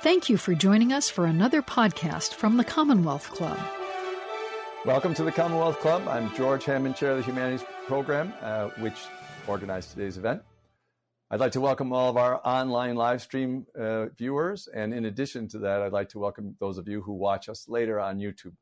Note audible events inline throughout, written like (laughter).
Thank you for joining us for another podcast from the Commonwealth Club. Welcome to the Commonwealth Club. I'm George Hammond, Chair of the Humanities Program, uh, which organized today's event. I'd like to welcome all of our online live stream uh, viewers. And in addition to that, I'd like to welcome those of you who watch us later on YouTube.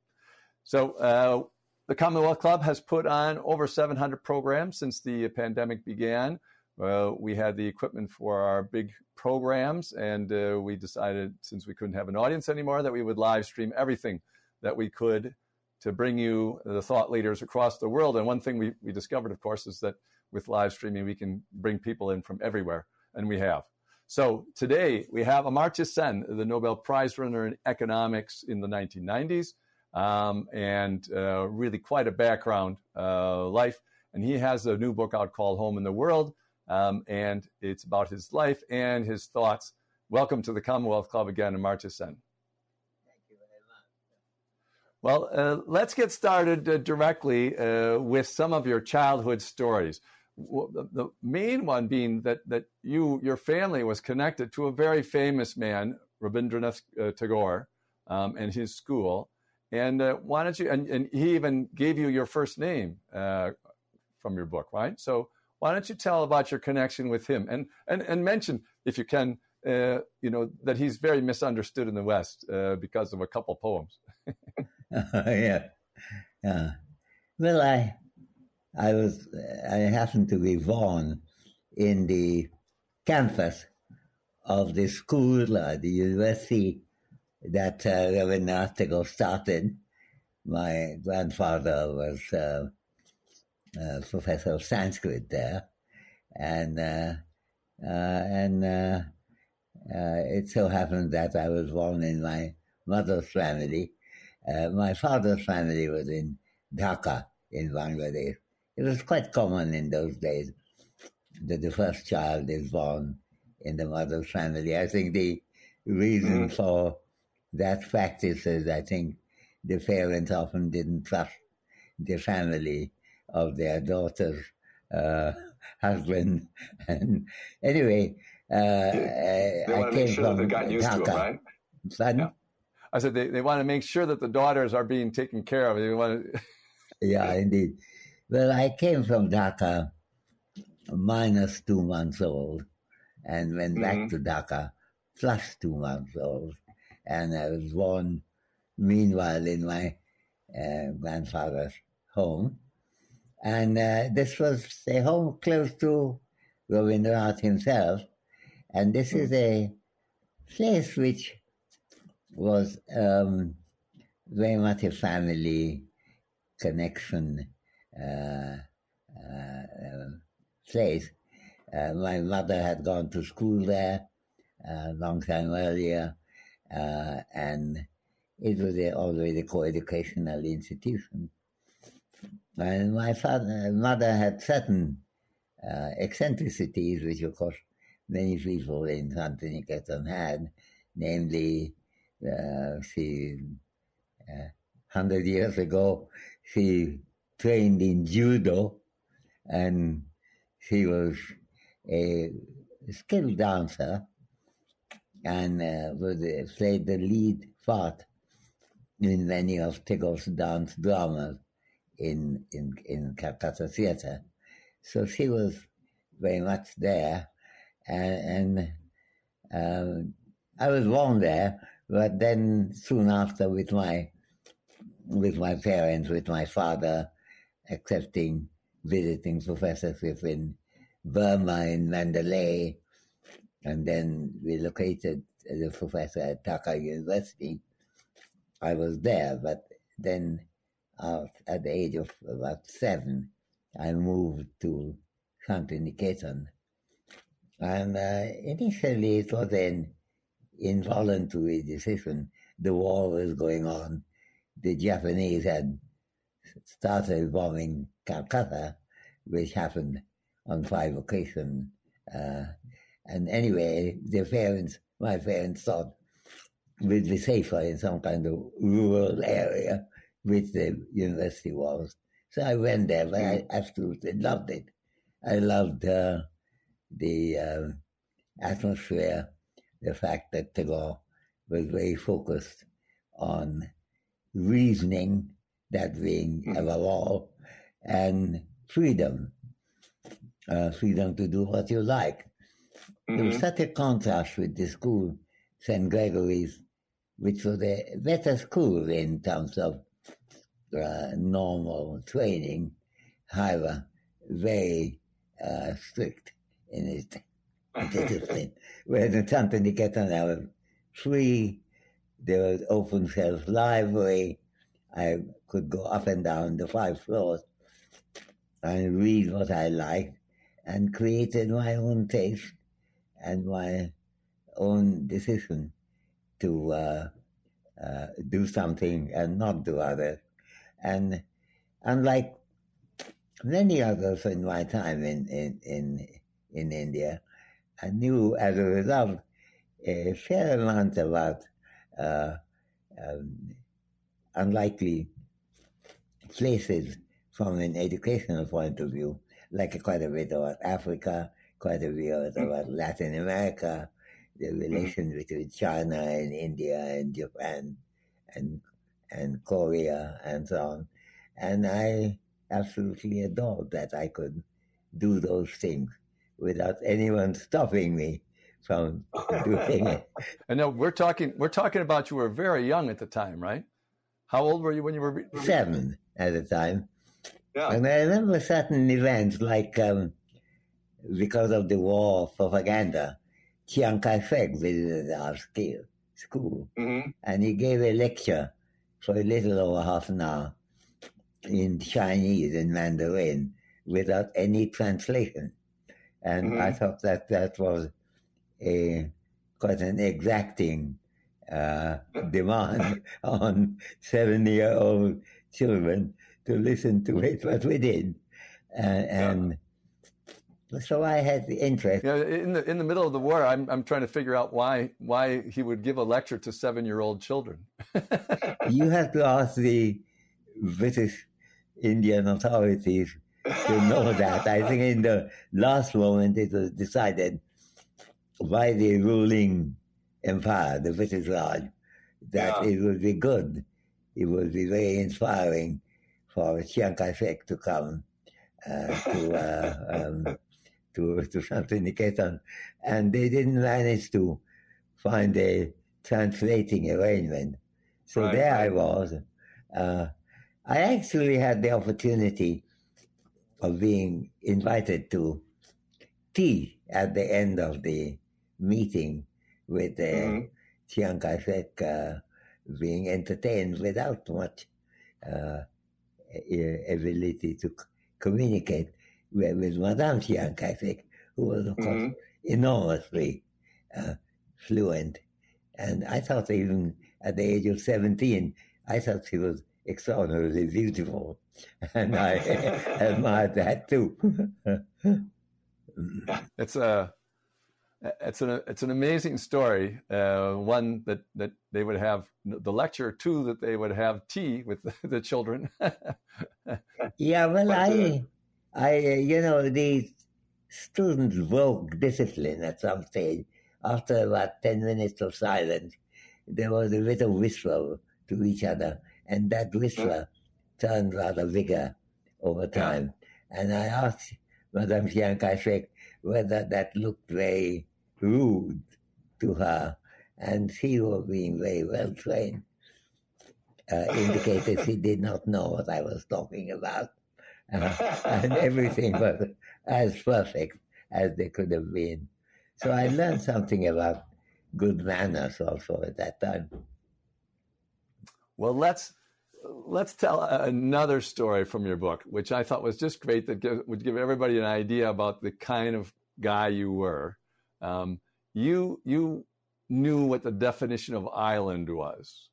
So, uh, the Commonwealth Club has put on over 700 programs since the pandemic began. Uh, we had the equipment for our big programs, and uh, we decided, since we couldn't have an audience anymore, that we would live stream everything that we could to bring you the thought leaders across the world. And one thing we, we discovered, of course, is that with live streaming, we can bring people in from everywhere, and we have. So today we have Amartya Sen, the Nobel Prize winner in economics in the 1990s, um, and uh, really quite a background uh, life. And he has a new book out called Home in the World um, and it's about his life and his thoughts. Welcome to the Commonwealth Club again, Amartya Sen. Thank you very much. Well, uh, let's get started uh, directly uh, with some of your childhood stories. The, the, main one being that that you your family was connected to a very famous man, Rabindranath uh, Tagore, um, and his school. And uh, why don't you? And, and, he even gave you your first name uh, from your book, right? So why don't you tell about your connection with him and and, and mention, if you can, uh, you know, that he's very misunderstood in the West uh, because of a couple poems. (laughs) (laughs) yeah, yeah. Well, I I was I happened to be born in the campus of the school, uh, the university that uh, Tagore started. My grandfather was uh, uh, professor of Sanskrit there, and uh, uh, and uh, it so happened that I was born in my mother's family. my father's family was in Dhaka in Bangladesh. It was quite common in those days that the first child is born in the mother's family. I think the reason mm. for that practice is I think the parents often didn't trust the family of their daughter's uh, husband. (laughs) And anyway, uh, they, they I came sure from they got used Dhaka. To it, right? Yeah. I said they, they want to make sure that the daughters are being taken care of. They want to... (laughs) yeah, indeed. Well, I came from Dhaka minus two months old and went mm-hmm. back to Dhaka plus two months old. And I was born, meanwhile, in my uh, grandfather's home. And uh, this was a home close to Rabindranath himself. And this is a place which was um, very much a family connection uh, uh, place. Uh, my mother had gone to school there a long time earlier, uh, and it was a, always a co-educational institution. And my father, mother had certain uh, eccentricities, which of course many people in Santiniketan had, namely, uh, she, uh, hundred years ago, she trained in judo, and she was a skilled dancer, and uh, was, uh, the lead part in many of Tagore's dance dramas in in in Calcutta Theatre. So she was very much there, and, and um, I was born there. But then soon after, with my with my parents, with my father accepting visiting professorship in Burma in Mandalay, and then relocated as a professor at Dhaka University. I was there, but then at the age of about seven, I moved to Shantiniketan. And uh, initially it was an involuntary decision. The war was going on. The Japanese had started bombing Calcutta, which happened on five occasions. Uh, and anyway, the parents, my parents thought we'd be safer in some kind of rural area which the university was. So I went there, but I absolutely loved it. I loved uh, the uh, atmosphere, the fact that Tagore was very focused on reasoning, that being above all, and freedom, uh, freedom to do what you like. Mm-hmm. There was mm-hmm. such a contrast with the school, St. Gregory's, which was a better school in terms of uh, normal training, however, very uh, strict in its discipline. Whereas in Santiniketan, I was free. There was open shelf library. I could go up and down the five floors and read what I liked and created my own taste and my own decision to uh, uh, do something and not do others. And unlike many others in my time in, in, in, in India, I knew as a result a fair amount about uh, um, unlikely places from an educational point of view, like quite a bit about Africa, quite a bit about Latin America, the mm-hmm. between China and India and Japan and and Korea and so on. And I absolutely adored that I could do those things without anyone stopping me from (laughs) doing it. And now we're talking we're talking about you were very young at the time, right? How old were you when you were seven at the time? Yeah. And I remember certain events like um, because of the war propaganda, Chiang Kai-shek visited our school, mm-hmm. and he gave a lecture for a little over half an hour in Chinese and Mandarin without any translation. And mm-hmm. I thought that that was a quite an exacting uh, (laughs) demand on seven-year-old children to listen to it, but we did, uh, and so I had the interest. Know, in the in the middle of the war, I'm I'm trying to figure out why why he would give a lecture to seven-year-old children. (laughs) you have to ask the British Indian authorities to know that. I think in the last moment it was decided by the ruling empire, the British Raj, that yeah. it would be good, it would be very inspiring for Chiang Kai-shek to come uh, to, uh, um, to, (laughs) to Santiniketan. And they didn't manage to find a translating arrangement. So right, there right. I was. Uh, I actually had the opportunity of being invited to tea at the end of the meeting with uh, mm-hmm. Chiang Kai-shek uh, being entertained without much uh, ability to c- communicate with, with Madame Chiang Kai-shek, who was, of course, mm-hmm. enormously uh, fluent. And I thought even at the age of 17, I thought she was extraordinarily beautiful. (laughs) And I (laughs) admired that too. (laughs) it's a it's an it's an amazing story. Uh, one that that they would have the lecture. Two that they would have tea with the, the children. yeah, well, I, I, you know, the students broke discipline at some stage. After about ten minutes of silence, there was a little whisper to each other, and that whisper turned rather bigger over time. Yeah. And I asked Madame Chiang Kai-shek whether that looked very rude to her, and she was being very well trained, uh, indicated she did not know what I was talking about. Uh, (laughs) and everything was as perfect as they could have been. So I learned something about good manners also at that time. Well, let's let's tell another story from your book, which I thought was just great. That give, would give everybody an idea about the kind of guy you were. Um, you you knew what the definition of island was,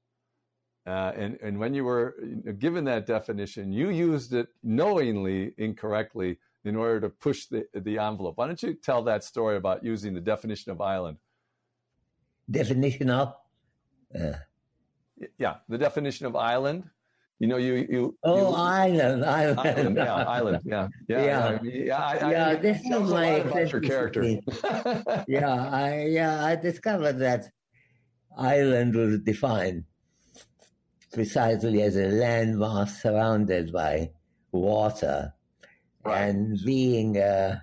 uh, and and when you were given that definition, you used it knowingly incorrectly in order to push the the envelope. Why don't you tell that story about using the definition of island? Definition of. Uh yeah, the definition of island. You know, you you. Oh, you, island, island, island, yeah, island, yeah, yeah, yeah. Yeah, I, yeah I, this is my your character. yeah, I yeah I discovered that island was defined precisely as a landmass surrounded by water right. and being uh,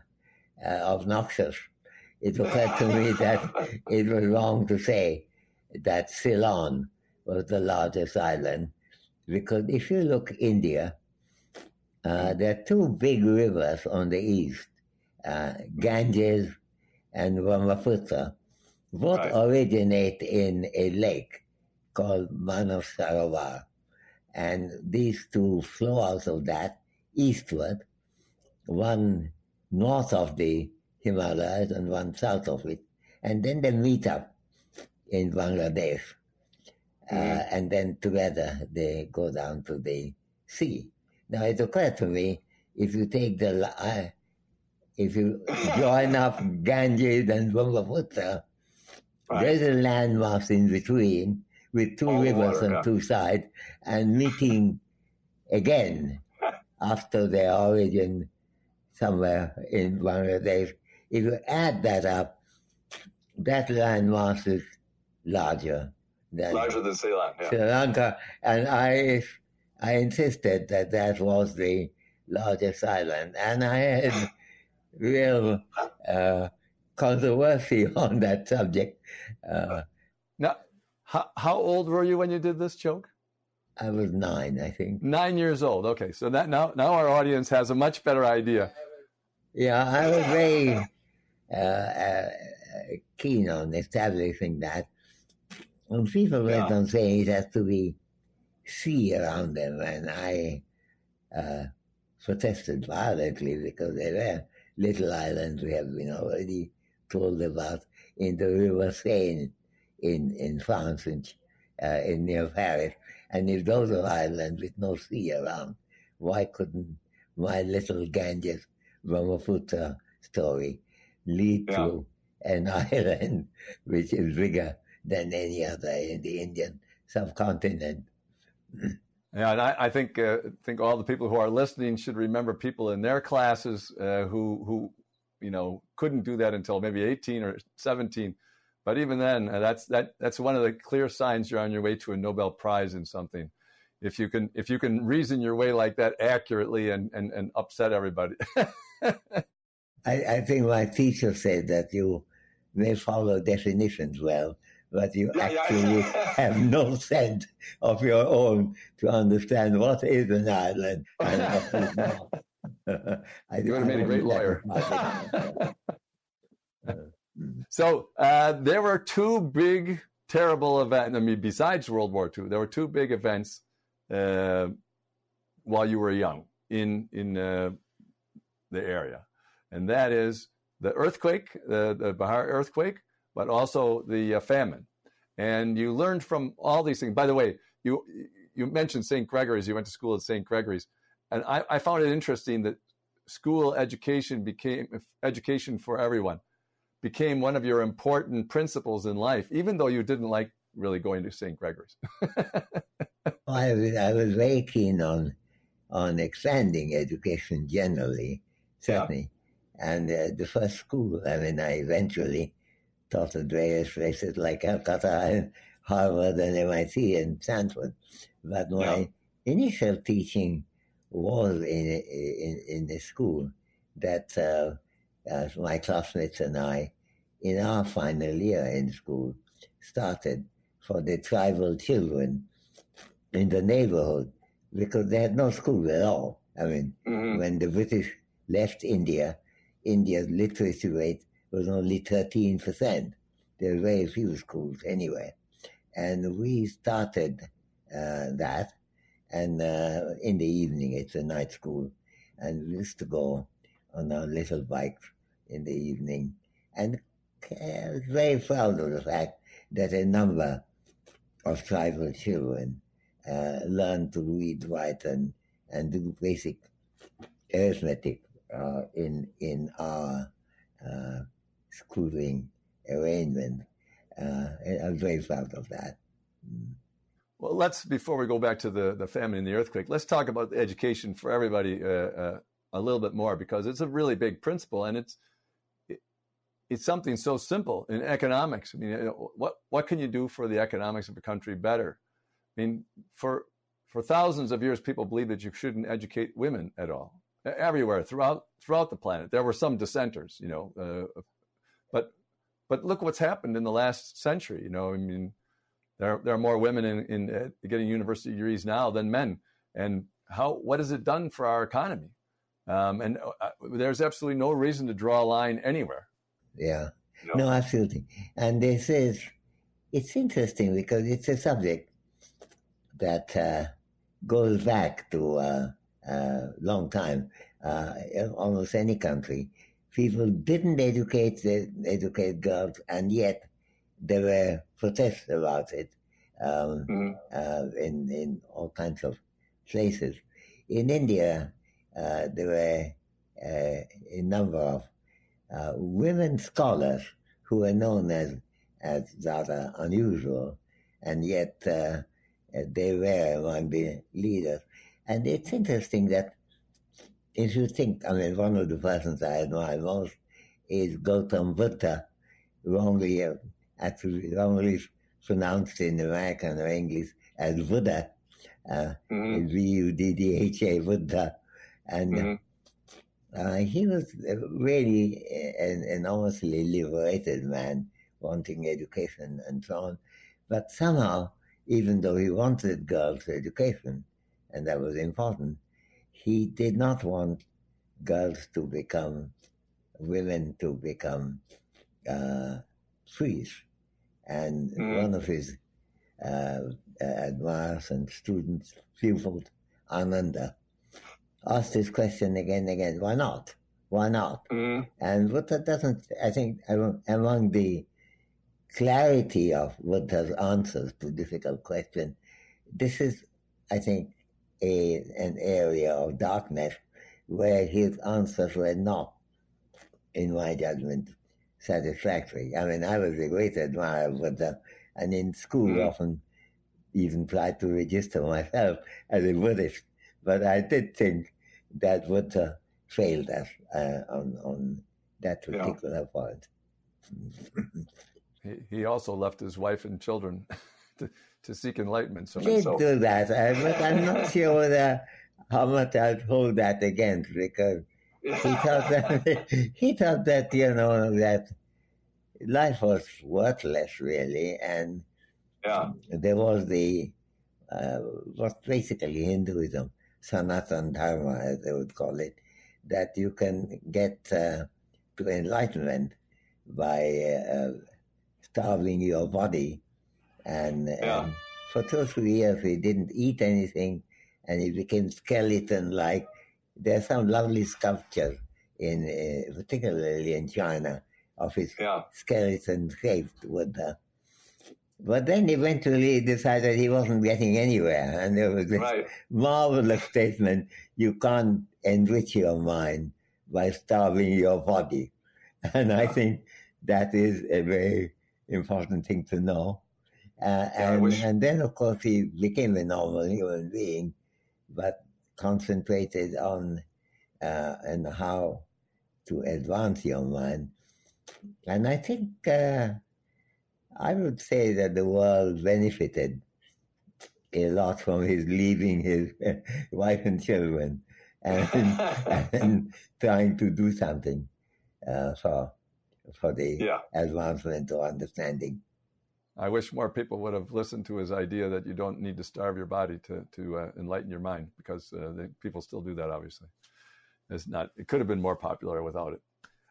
uh, obnoxious. It occurred to me that (laughs) it was wrong to say that Ceylon was the largest island because if you look India, uh, there are two big rivers on the east, uh, Ganges and Brahmaputra. Both right. originate in a lake called Manasarovar. And these two flow out of that eastward, one north of the Himalayas and one south of it. And then they meet up in Bangladesh. Uh, mm-hmm. and then together they go down to the sea. Now it occurred to me if you take the uh, if you join up Ganges and Brahmaputra, right. there's a landmass in between with two All rivers water, on yeah. two sides and meeting again after their origin somewhere in Bangladesh. If you add that up, that landmass is larger than larger than Ceylon, yeah. Sri Lanka, and I I insisted that that was the largest island, and I had real uh, controversy (laughs) on that subject. Uh, how, how old were you when you did this joke? I was nine, I think. Nine years old. Okay, so that now now our audience has a much better idea. Yeah, I was very uh, uh, keen on establishing that. When people went on saying it has to be sea around them, and I uh, protested violently because there were little islands we have been already told about in the River Seine in, in France, in, uh, in near Paris. And if those are islands with no sea around, why couldn't my little Ganges Brahmaputra story lead yeah. to an (laughs) island which is bigger than any other in the Indian subcontinent? Yeah, and I, I think uh, think all the people who are listening should remember people in their classes uh, who who you know couldn't do that until maybe 18 or 17. But even then, uh, that's that that's one of the clear signs you're on your way to a Nobel Prize in something. If you can if you can reason your way like that accurately and and, and upset everybody. (laughs) I, I think my teacher said that you may follow definitions well but you actually (laughs) have no sense of your own to understand what is an island and what is not. I, (laughs) you would have made a great lawyer. So uh, there were two big, terrible events. I mean, besides World War II, there were two big events uh, while you were young in in uh, the area, and that is the earthquake, the, Bihar earthquake, but also the uh, famine. And you learned from all these things. By the way, you you mentioned St. Gregory's. You went to school at St. Gregory's, and I, I found it interesting that school education became education for everyone became one of your important principles in life, even though you didn't like really going to St. Gregory's. (laughs) I, was, I was very keen on on expanding education generally, certainly. Yeah. And uh, the first school, I mean, I eventually taught at various places like Calcutta and (laughs) Harvard and MIT and Stanford. But my yeah. initial teaching was in, in, in the school that uh, uh, my classmates and I, in our final year in school, started for the tribal children in the neighborhood because they had no school at all. I mean, mm-hmm. when the British left India, India's literacy rate was only 13%. There were very few schools anyway. And we started uh, that. And uh, in the evening, it's a night school. And we used to go on our little bikes in the evening. And I very proud of the fact that a number of tribal children uh, learned to read, write, and, and do basic arithmetic uh, in in our uh, schooling arrangement. Uh, I'm very proud of that. Mm. Well, let's before we go back to the the famine and the earthquake, let's talk about education for everybody uh, uh, a little bit more because it's a really big principle, and it's it, it's something so simple in economics. I mean, what what can you do for the economics of a country better? I mean, for for thousands of years, people believed that you shouldn't educate women at all, everywhere throughout throughout the planet. There were some dissenters, you know, uh, but but look what's happened in the last century. You know, I mean, there there are more women in, in uh, getting university degrees now than men, and how what has it done for our economy? Um, and uh, there's absolutely no reason to draw a line anywhere. Yeah, no, no absolutely. And this is it's interesting because it's a subject that uh, goes back to a uh, uh, long time. Uh, almost any country, people didn't educate educate girls, and yet there were protests about it um, mm-hmm. uh, in in all kinds of places. In India, uh, there were uh, a number of uh, women scholars who were known as as rather unusual, and yet uh, they were among the leaders. And it's interesting that if you think, I mean, one of the persons I admire most is Gautam Buddha, wrongly, actually wrongly pronounced in American or English as Buddha, uh, mm-hmm. V-U-D-D-H-A, Buddha. And mm-hmm. Uh, he was really an enormously liberated man, wanting education and so on. But somehow, even though he wanted girls' education, and that was important, he did not want girls to become, women to become uh, priests. And mm. one of his uh, admirers and students, pupils, Ananda, asked this question again and again. Why not? Why not? Mm. And Buddha doesn't, I think, among the clarity of Buddha's answers to difficult questions, this is, I think, a, an area of darkness where his answers were not, in my judgment, satisfactory. I mean, I was a great admirer of Buddha, and in school mm. often even tried to register myself as a Buddhist. But I did think that Buddha failed us uh, on, on that particular yeah. point. he, he also left his wife and children (laughs) to, to seek enlightenment. So did so. do that, uh, but I'm not (laughs) sure whether how much I'd hold that against because he (laughs) thought that he thought that you know that life was worthless really, and yeah. there was the uh, was basically Hinduism, Sanatan Dharma as they would call it, that you can get uh, to enlightenment by uh, starving your body, and, yeah. and for two or three years he didn't eat anything and he became skeleton like. There's some lovely sculptures in, uh, particularly in China, of his yeah. skeleton shaped with the. But then eventually he decided he wasn't getting anywhere, and there was this right. marvelous statement: "You can't enrich your mind by starving your body," (laughs) and I think that is a very important thing to know. Uh, yeah, and, wish... and then, of course, he became a normal human being but concentrated on uh, and how to advance your mind. And I think uh, I would say that the world benefited a lot from his leaving his (laughs) wife and children and, (laughs) and trying to do something uh, for for the yeah. advancement of understanding. I wish more people would have listened to his idea that you don't need to starve your body to to uh, enlighten your mind, because uh, they, people still do that. Obviously, it's not. It could have been more popular without it.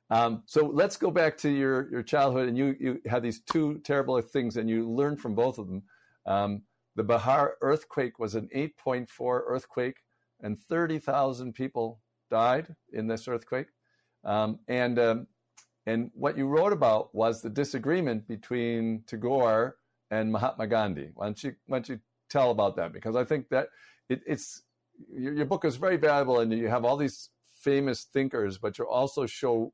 Um, so let's go back to your your childhood, and you you had these two terrible things, and you learned from both of them. Um, the Bihar earthquake was an 8.4 earthquake, and 30,000 people died in this earthquake. Um, and um, and what you wrote about was the disagreement between Tagore and Mahatma Gandhi. Why don't you, why don't you tell about that? Because I think that it, it's your, your, book is very valuable, and you have all these famous thinkers, but you also show,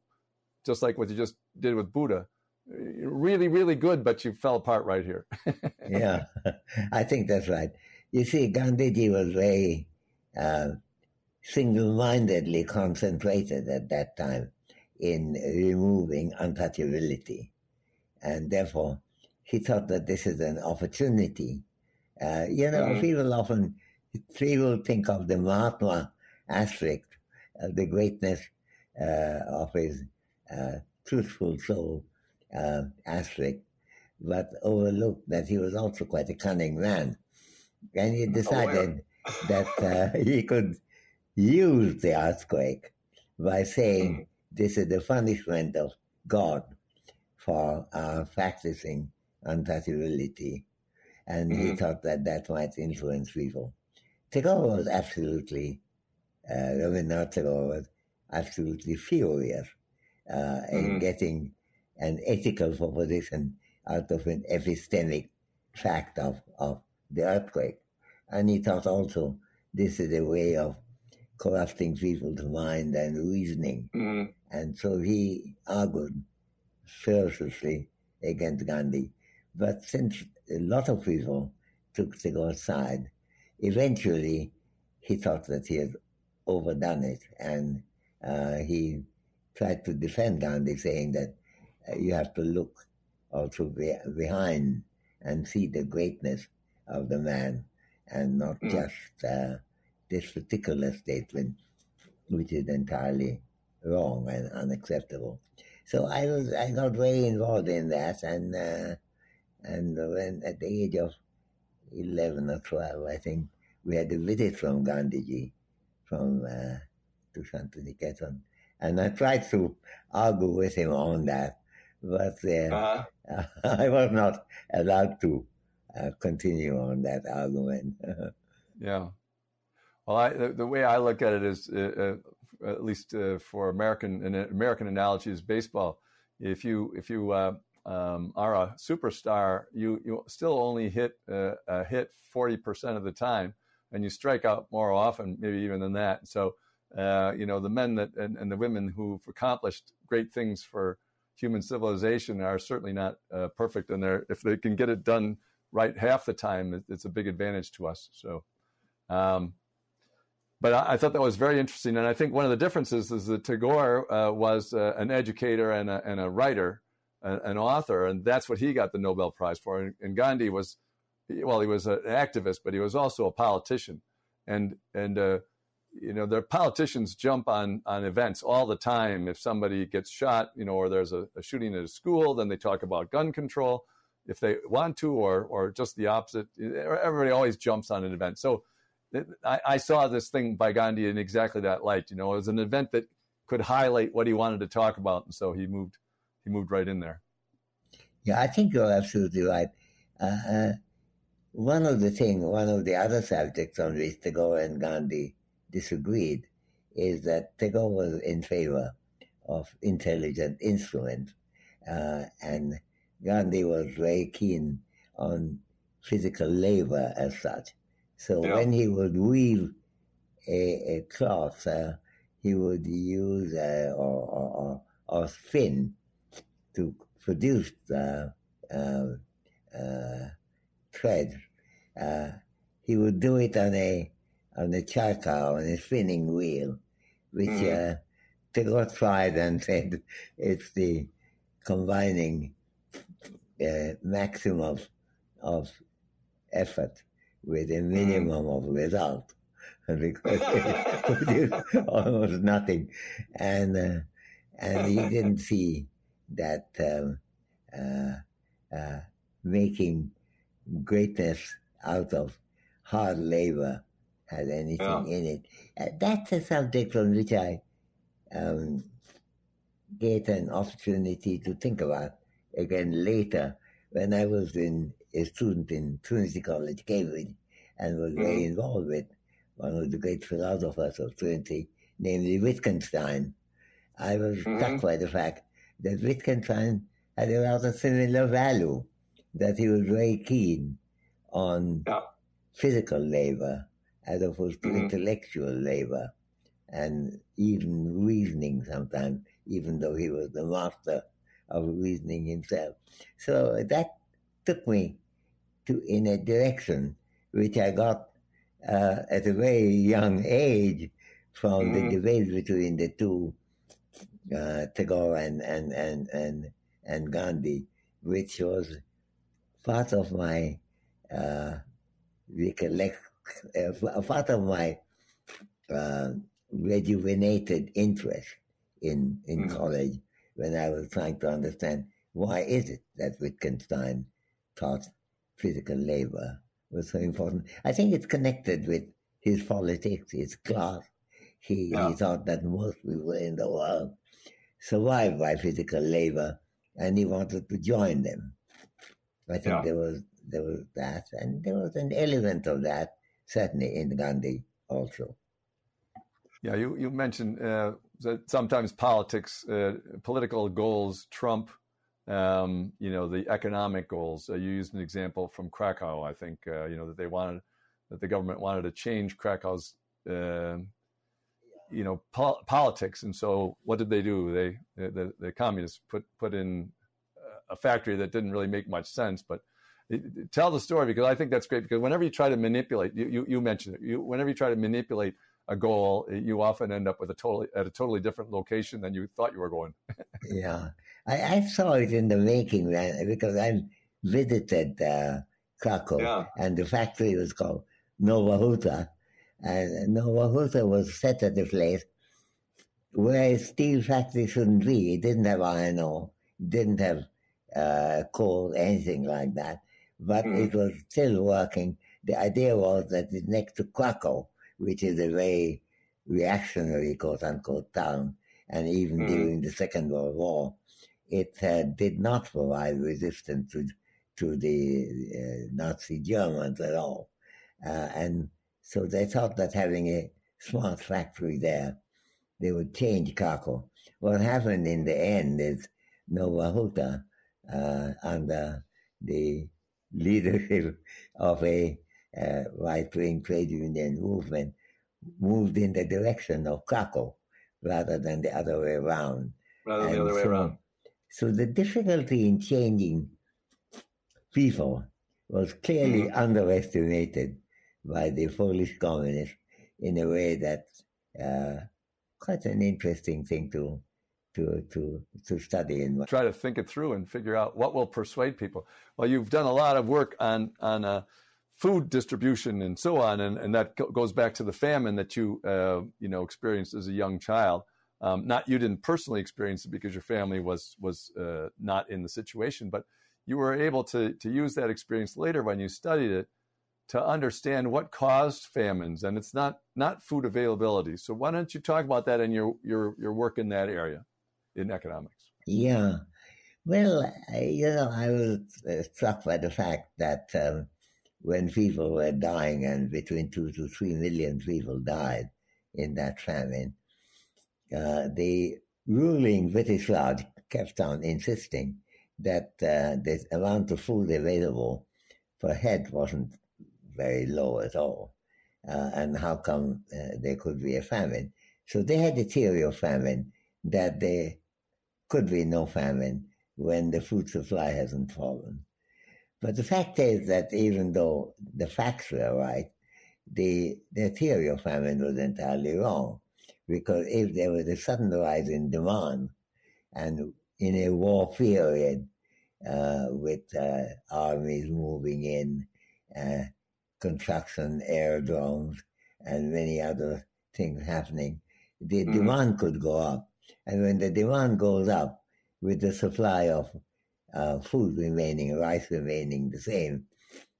just like what you just did with Buddha, really, really good, but you fell apart right here. (laughs) yeah, (laughs) I think that's right. You see, Gandhiji was very uh, single-mindedly concentrated at that time in removing untouchability. And therefore, he thought that this is an opportunity. Uh, you know, mm-hmm. people often people think of the Mahatma aspect of the greatness uh, of his uh, truthful soul uh, but overlooked that he was also quite a cunning man. And he decided oh, that uh, (laughs) he could use the earthquake by saying, mm-hmm. This is the punishment of God for our practicing untouchability. And mm-hmm. he thought that that might influence people. Tagore was absolutely, uh, Rabindranath Tagore was absolutely furious uh, mm-hmm. in getting an ethical proposition out of an epistemic fact of, of the earthquake. And he thought also this is a way of corrupting people's mind and reasoning. Mm-hmm. And so he argued ferociously against Gandhi. But since a lot of people took the Tagore's side, eventually he thought that he had overdone it. And uh, he tried to defend Gandhi, saying that uh, you have to look also be- behind and see the greatness of the man and not mm. just uh, this particular statement, which is entirely wrong and unacceptable. So I was I got very involved in that, and uh, and when at the age of eleven or twelve, I think we had a visit from Gandhiji from uh, to Shantiniketan, and I tried to argue with him on that, but uh, uh-huh. (laughs) I was not allowed to uh, continue on that argument. (laughs) yeah. Well, I, the, the, way I look at it is, uh, uh, at least uh, for American an American analogy is baseball. If you if you uh, um, are a superstar, you you still only hit uh, a hit forty percent of the time, and you strike out more often, maybe even than that. So, uh, you know, the men that and, and, the women who've accomplished great things for human civilization are certainly not perfect, and they're if they can get it done right half the time, it's a big advantage to us. So. Um, but I, I, thought that was very interesting. And I think one of the differences is that Tagore uh, was uh, an educator and a, and a writer, an author, and that's what he got the Nobel Prize for. And, and, Gandhi was, well, he was an activist, but he was also a politician. And, and uh, you know, the politicians jump on, on events all the time. If somebody gets shot, you know, or there's a, a shooting at a school, then they talk about gun control if they want to, or, or just the opposite. Everybody always jumps on an event. So, I, I, saw this thing by Gandhi in exactly that light. You know, it was an event that could highlight what he wanted to talk about, and so he moved he moved right in there. Yeah, I think you're absolutely right. Uh, uh, one of the things, one of the other subjects on which Tagore and Gandhi disagreed is that Tagore was in favor of intelligent instruments, uh, and Gandhi was very keen on physical labor as such. So yeah. when he would weave a, a cloth, uh, he would use uh, or, or, or, spin to produce the uh, uh thread. Uh, he would do it on a on the charkha, on the spinning wheel, which mm. uh, tried and said it's the combining uh, maximum of, effort with a minimum of result (laughs) because (laughs) it produced almost nothing. And, uh, and he didn't (laughs) see that um, uh, uh, making greatness out of hard labor had anything yeah. in it. Uh, that's a subject on which I um, get an opportunity to think about again later when I was in a student in Trinity College, Cambridge, and was very mm-hmm. involved with one of the great philosophers of Trinity, namely Wittgenstein. I was mm-hmm. struck by the fact that Wittgenstein had a rather similar value, that he was very keen on yeah. physical labor as opposed to mm-hmm. intellectual labor and even reasoning sometimes, even though he was the master of reasoning himself. So that took me to in a direction which I got uh, at a very young age from mm. the debate between the two uh, Tagore and, and, and, and, and Gandhi, which was part of my uh, recollect, uh, part of my uh, rejuvenated interest in, in mm. college when I was trying to understand why is it that Wittgenstein thought physical labor was so important. I think it's connected with his politics, his class. He, yeah. he thought that most people in the world survived by physical labor, and he wanted to join them. I think yeah. there was there was that, and there was an element of that certainly in Gandhi also. Yeah, you you mentioned uh, that sometimes politics, uh, political goals trump, um, you know, the economic goals. Uh, you used an example from Krakow, I think, uh, you know, that they wanted that the government wanted to change Krakow's, uh, you know, po- politics, and so what did they do? They the, the communists put put in a factory that didn't really make much sense, but tell the story because I think that's great. Because whenever you try to manipulate, you, you, you mentioned it. You, whenever you try to manipulate a goal, you often end up with a totally at a totally different location than you thought you were going. (laughs) yeah, I, I, saw it in the making because I visited uh, Krakow, yeah. and the factory was called Nowa Huta, and Nowa Huta was set at a place where a steel factory shouldn't be. It didn't have iron ore, didn't have uh, coal, anything like that but mm. it was still working. The idea was that it's next to Krakow, which is a very reactionary, quote unquote, town, and even mm. during the Second World War, it uh, did not provide resistance to, to the uh, Nazi Germans at all. Uh, and so they thought that having a smart factory there, they would change Krakow. What happened in the end is Nowa Huta, uh, under the leadership (laughs) of a uh, right-wing trade union movement moved in the direction of Krakow rather than the other way around. Rather than the other so, way around. So the difficulty in changing people was clearly mm-hmm. underestimated by the Polish communists in a way that uh, quite an interesting thing to to to to study and try to think it through and figure out what will persuade people. Well, you've done a lot of work on on uh, food distribution and so on, and, and that goes back to the famine that you uh, you know experienced as a young child. Um, not you didn't personally experience it because your family was was uh, not in the situation, but you were able to to use that experience later when you studied it to understand what caused famines, and it's not not food availability. So why don't you talk about that in your your your work in that area? In economics. Yeah. Well, you know, I was uh, struck by the fact that um, when people were dying, and between two to three million people died in that famine, uh, the ruling British Raj kept on insisting that uh, the amount of food available per head wasn't very low at all. Uh, and how come uh, there could be a famine? So they had a theory of famine that they could be no famine when the food supply hasn't fallen. But the fact is that even though the facts were right, the, the theory of famine was entirely wrong. Because if there was a sudden rise in demand, and in a war period, uh, with uh, armies moving in, uh, construction, aerodromes, and many other things happening, the mm-hmm. demand could go up. And when the demand goes up with the supply of uh, food remaining, rice remaining the same,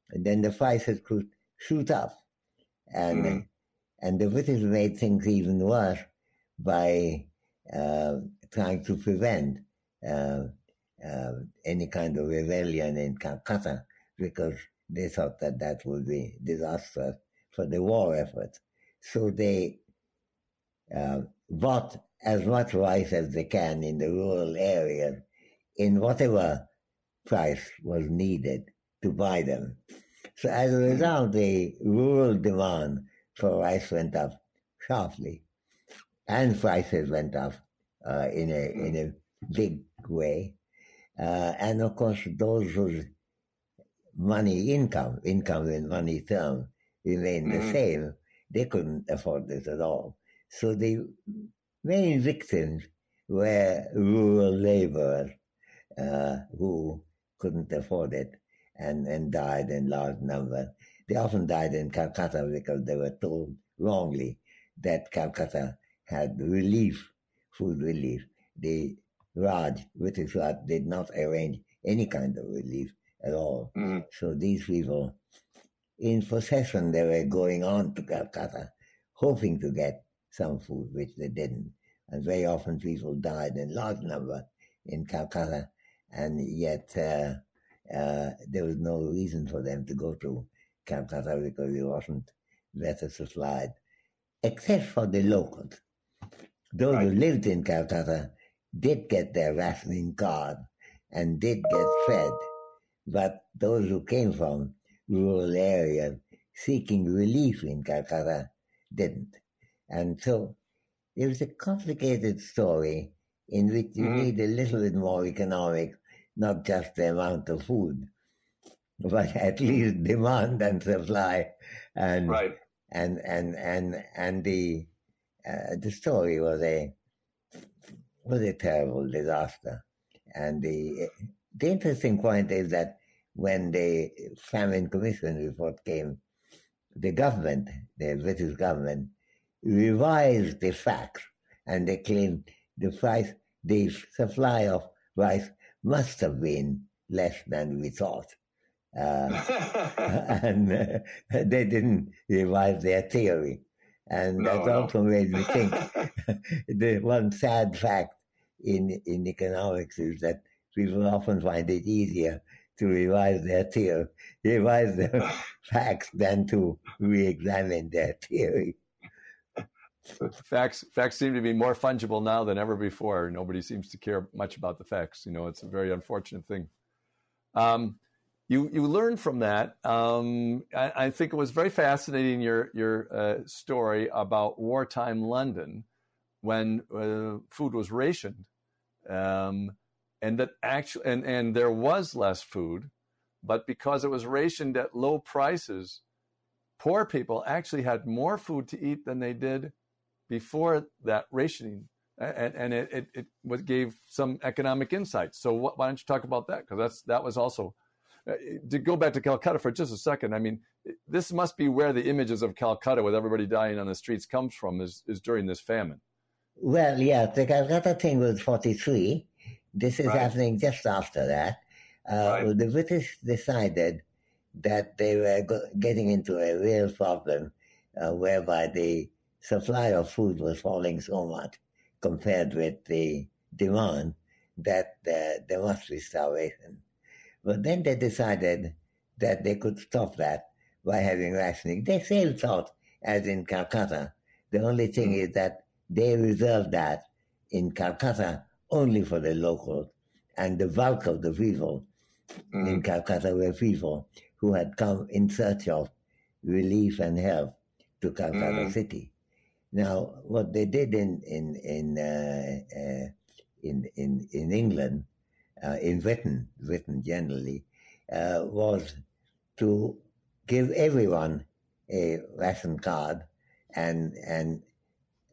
then the prices could shoot up. And, mm-hmm. and the British made things even worse by uh, trying to prevent uh, uh, any kind of rebellion in Calcutta because they thought that that would be disastrous for the war effort. So they uh, bought as much rice as they can in the rural areas in whatever price was needed to buy them. So as a result, the rural demand for rice went up sharply, and prices went up uh, in a in a big way. Uh, and of course, those whose money income, income in money terms, remained mm-hmm. the same, they couldn't afford this at all. So the main victims were rural laborers uh, who couldn't afford it and, and died in large numbers. They often died in Calcutta because they were told wrongly that Calcutta had relief, food relief. The Raj, British Raj, did not arrange any kind of relief at all. Mm-hmm. So these people, in procession, they were going on to Calcutta, hoping to get some food, which they didn't. And very often people died in large number in Calcutta, and yet uh, uh, there was no reason for them to go to Calcutta because it wasn't better supplied, except for the locals. Those right. who lived in Calcutta did get their rationing card and did get fed, but those who came from rural areas seeking relief in Calcutta didn't. And so it was a complicated story in which you mm-hmm. need a little bit more economics, not just the amount of food, (laughs) but at least demand and supply. And right. and and and and the uh, the story was a was a terrible disaster. And the the interesting point is that when the famine commission report came, the government, the British government, revised the facts, and they claimed the price, the supply of rice must have been less than we thought. Uh, (laughs) and uh, they didn't revise their theory. And no, that no. also made me think (laughs) (laughs) the one sad fact in, in economics is that people often find it easier to revise their theory, revise their facts than to re-examine their theory. Facts facts seem to be more fungible now than ever before. Nobody seems to care much about the facts. You know, it's a very unfortunate thing. Um, you you learn from that. Um, I, I, think it was very fascinating your your uh, story about wartime London when uh, food was rationed, um, and that actually and and there was less food, but because it was rationed at low prices, poor people actually had more food to eat than they did before that rationing. And, and it, it, it gave some economic insights. So what, why don't you talk about that? Because that's that was also uh, to go back to Calcutta for just a second, I mean, this must be where the images of Calcutta with everybody dying on the streets comes from is, is during this famine. Well, yeah, the Calcutta thing was 43. This is right. happening just after that. Uh, right. The British decided that they were go- getting into a real problem uh, whereby the supply of food was falling so much compared with the demand that uh, there must be starvation. But then they decided that they could stop that by having rationing. They still thought, as in Calcutta, the only thing is that they reserved that in Calcutta only for the locals, and the bulk of the people mm. in Calcutta were people who had come in search of relief and help to Calcutta mm. City. Now, what they did in in in uh, uh, in, in in England uh, in Britain, Britain generally, uh, was to give everyone a ration card and and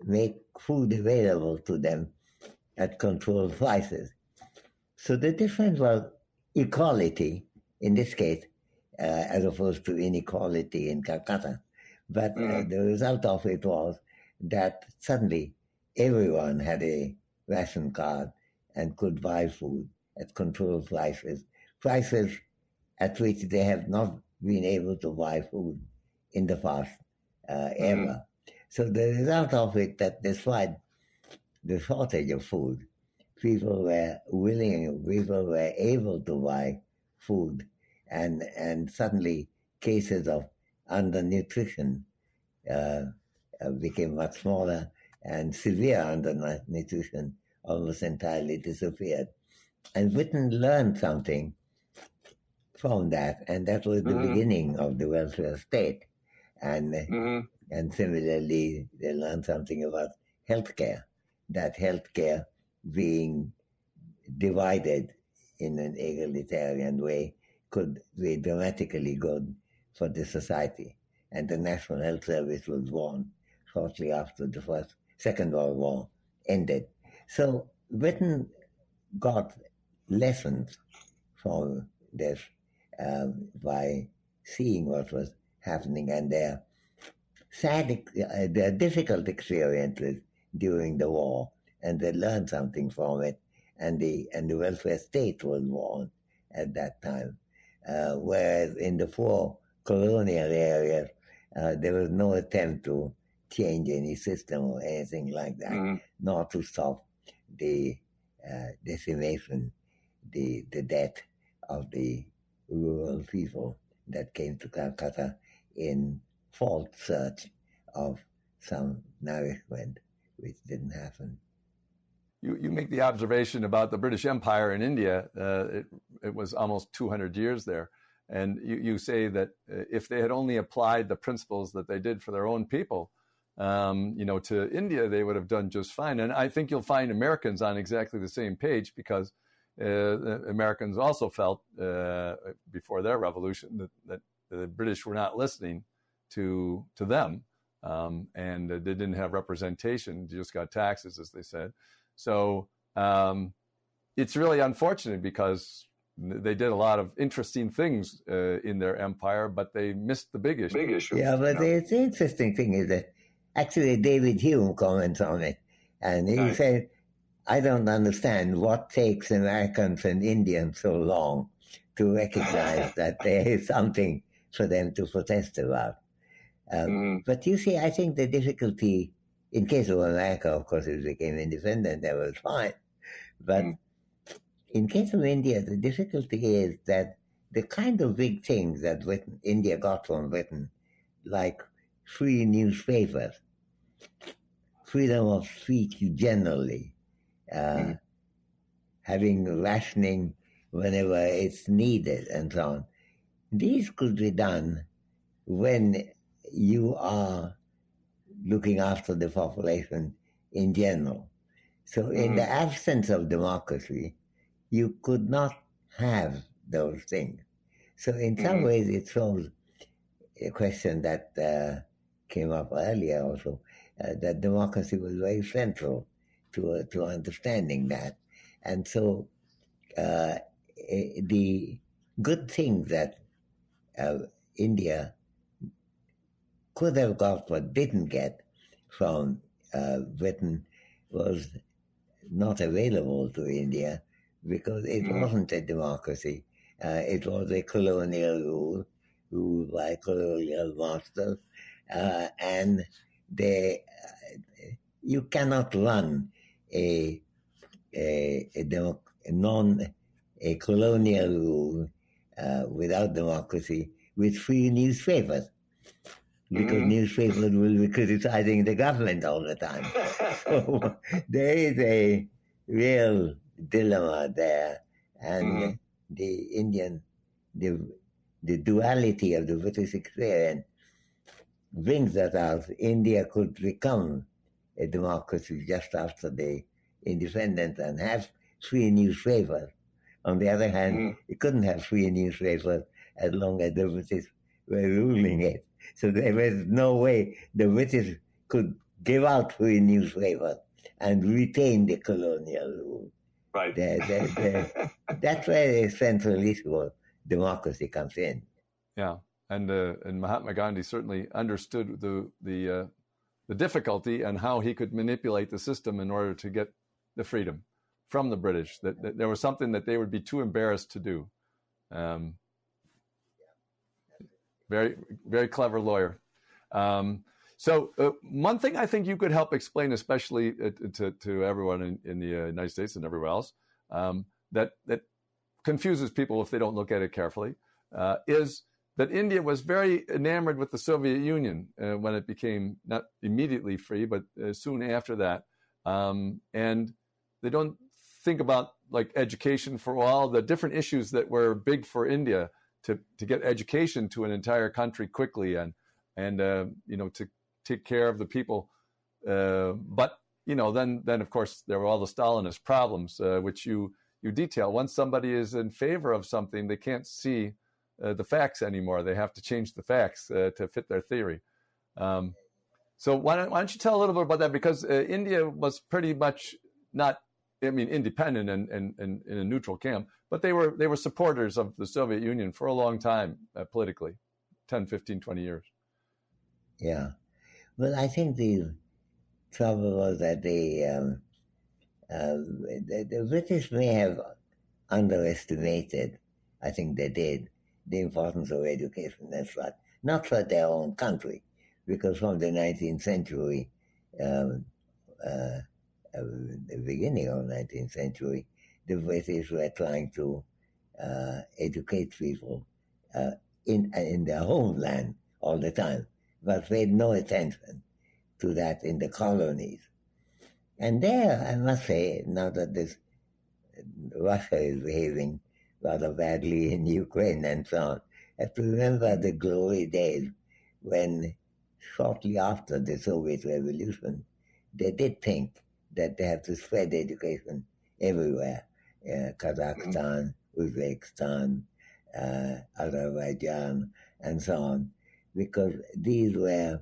make food available to them at controlled prices. So the difference was equality in this case, uh, as opposed to inequality in Calcutta. But uh, mm-hmm. the result of it was that suddenly everyone had a ration card and could buy food at controlled prices, prices at which they have not been able to buy food in the past uh, mm-hmm. ever. So the result of it that despite the shortage of food, people were willing, people were able to buy food, and and suddenly cases of undernutrition uh, became much smaller, and severe undernutrition almost entirely disappeared. And Britain learned something from that, and that was the mm-hmm. beginning of the welfare state. And mm-hmm. and similarly, they learned something about healthcare. That healthcare being divided in an egalitarian way could be dramatically good for the society. And the National Health Service was born shortly after the first, Second World War ended. So Britain got lessons from this um, by seeing what was happening. And their sad, uh, their difficult experiences during the war, and they learned something from it, and the and the welfare state was born at that time, uh, whereas in the four colonial areas uh, there was no attempt to change any system or anything like that, mm-hmm. nor to stop the uh, decimation, the the death of the rural people that came to Calcutta in false search of some nourishment, which didn't happen. You, you make the observation about the British Empire in India. Uh, it, it was almost 200 years there. And you, you say that uh, if they had only applied the principles that they did for their own people, um, you know, to India, they would have done just fine. And I think you'll find Americans on exactly the same page because uh, Americans also felt uh, before their revolution that, that, the British were not listening to to them, um, and they didn't have representation. They just got taxes, as they said. So um, it's really unfortunate because they did a lot of interesting things uh, in their empire, but they missed the big issue. Big issue. Yeah, but the interesting thing is that actually David Hume comments on it, and he right. said I don't understand what takes Americans and Indians so long to recognize (laughs) that there is something for them to protest about. Um, mm-hmm. But you see, I think the difficulty, in case of America, of course, it became independent, that was fine. But mm-hmm. in case of India, the difficulty is that the kind of big things that Britain, India got from Britain, like free newspapers, freedom of speech generally, uh, having rationing whenever it's needed and so on. These could be done when you are looking after the population in general. So, in mm-hmm. the absence of democracy, you could not have those things. So, in some mm-hmm. ways, it shows a question that uh, came up earlier also uh, that democracy was very central to uh, to understanding that, and so uh, the good thing that uh, India could have got but didn't get from uh, Britain was not available to India because it mm. wasn't a democracy. Uh, it was a colonial rule, ruled by colonial masters, uh, and they, you cannot run a, a, a, democ- a non a colonial rule uh, without democracy with free newspapers because mm-hmm. newspapers will be criticizing the government all the time. so (laughs) there is a real dilemma there, and mm-hmm. the Indian, the the duality of the British experience brings that out. India could become a democracy just after the independence and have free newspapers. On the other hand, mm. it couldn't have free newspapers as long as the British were ruling it. So there was no way the British could give out free newspapers and retain the colonial rule. Right. The, the, the, (laughs) that's where the central issue of democracy comes in. Yeah, and uh, and Mahatma Gandhi certainly understood the the uh, the difficulty and how he could manipulate the system in order to get the freedom from the British. That, that there was something that they would be too embarrassed to do. Um, very, very clever lawyer. Um, so uh, one thing I think you could help explain, especially uh, to, to everyone in, in, the uh, United States and everywhere else, um, that that confuses people if they don't look at it carefully, uh, is that India was very enamored with the Soviet Union uh, when it became not immediately free, but uh, soon after that. Um, and they don't think about like education for all the different issues that were big for India to, to get education to an entire country quickly and and uh, you know to take care of the people. Uh, but you know then then of course there were all the Stalinist problems uh, which you you detail. Once somebody is in favor of something, they can't see uh, the facts anymore. They have to change the facts uh, to fit their theory. Um, so why don't, why don't, you tell a little bit about that? Because uh, India was pretty much not I mean, independent and, and, and in a neutral camp, but they were they were supporters of the Soviet Union for a long time uh, politically, 10, 15, 20 years. Yeah. Well, I think the trouble was that the, um, uh, the, the British may have underestimated, I think they did, the importance of education. That's what, not for their own country, because from the 19th century, um, uh, uh, the beginning of the 19th century, the British were trying to uh, educate people uh, in in their homeland all the time, but paid no attention to that in the colonies. And there, I must say, now that this Russia is behaving rather badly in Ukraine and so on, I have to remember the glory days when, shortly after the Soviet Revolution, they did think that they have to spread education everywhere. Uh, Kazakhstan, Uzbekistan, uh, Azerbaijan, and so on, because these were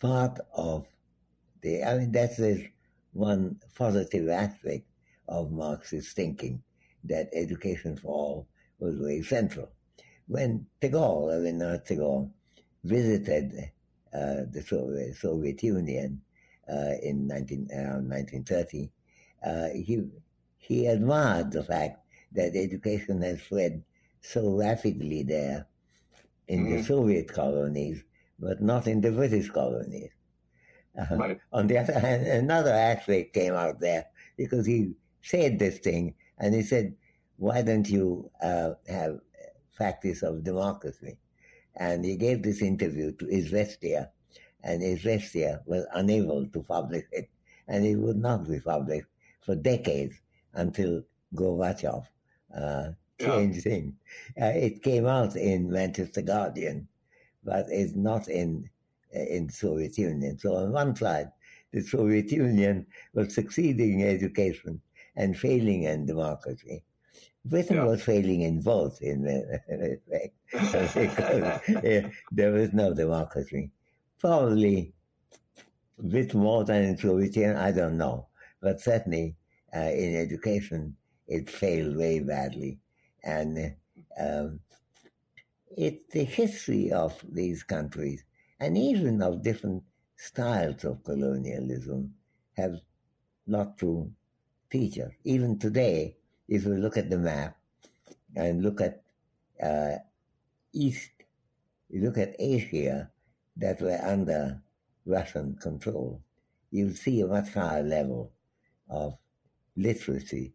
part of the, I mean, that's one positive aspect of Marxist thinking, that education for all was very central. When Tagore, Rabindranath Tagore, visited uh, the Soviet, Soviet Union, uh, in 19, around 1930, uh, he, he admired the fact that education had spread so rapidly there in mm-hmm. the Soviet colonies, but not in the British colonies. Uh, right. On the other hand, another aspect came out there because he said this thing, and he said, "Why don't you uh, have practice of democracy?" And he gave this interview to Izvestia, and Izvestia was unable to publish it, and it would not be published for decades until Gorbachev uh, changed yeah. things. Uh, it came out in Manchester Guardian, but it's not in uh, in Soviet Union. So on one side, the Soviet Union was succeeding in education and failing in democracy. Britain yeah. was failing in both, in respect, because there was no democracy probably a bit more than in Soviet I don't know. But certainly uh, in education, it failed very badly. And um, it's the history of these countries and even of different styles of colonialism have lot to teach us. Even today, if we look at the map and look at uh, East, you look at Asia, that were under Russian control, you'll see a much higher level of literacy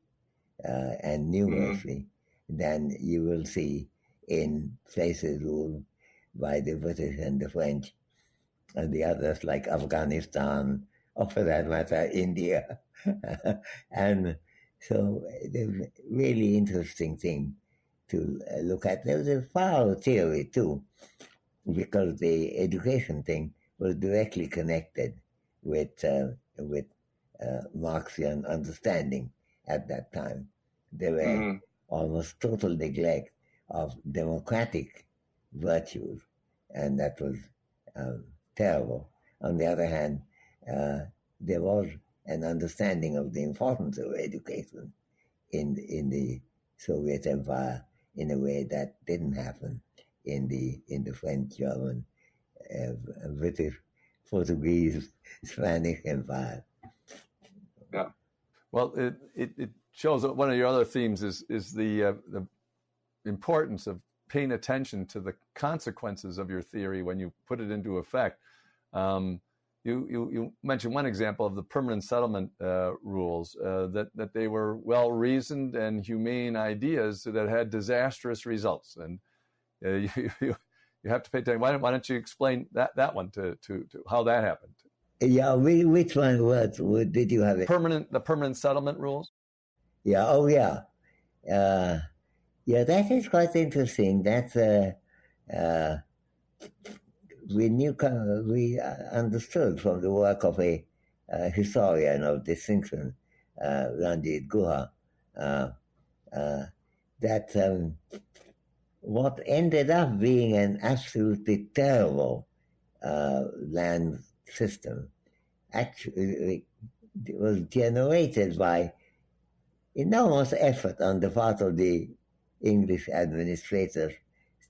uh, and numeracy mm-hmm. than you will see in places ruled by the British and the French and the others like Afghanistan, or for that matter, (laughs) India. (laughs) and so the really interesting thing to uh, look at. There was a foul theory too because the education thing was directly connected with uh, with uh, Marxian understanding at that time. There were mm-hmm. almost total neglect of democratic virtues, and that was um, terrible. On the other hand, uh, there was an understanding of the importance of education in in the Soviet Empire in a way that didn't happen in the in the French, German, uh, British, Portuguese, (laughs) Spanish Empire. Yeah. Well, it, it, it, shows that one of your other themes is is the uh, the importance of paying attention to the consequences of your theory when you put it into effect. Um, you, you, you, mentioned one example of the permanent settlement uh, rules, uh, that, that they were well reasoned and humane ideas that had disastrous results. And uh, (laughs) you, you, you have to pay attention. Why don't, why don't you explain that, that one to, to, to how that happened? Yeah, which one? What, what did you have? It? Permanent, the permanent settlement rules. Yeah. Oh, yeah. Uh, yeah, that is quite interesting. That's uh, uh, we knew, we understood from the work of a uh, historian of distinction, uh, Ranajit Guha, uh, uh, that um, what ended up being an absolutely terrible uh, land system actually was generated by enormous effort on the part of the English administrators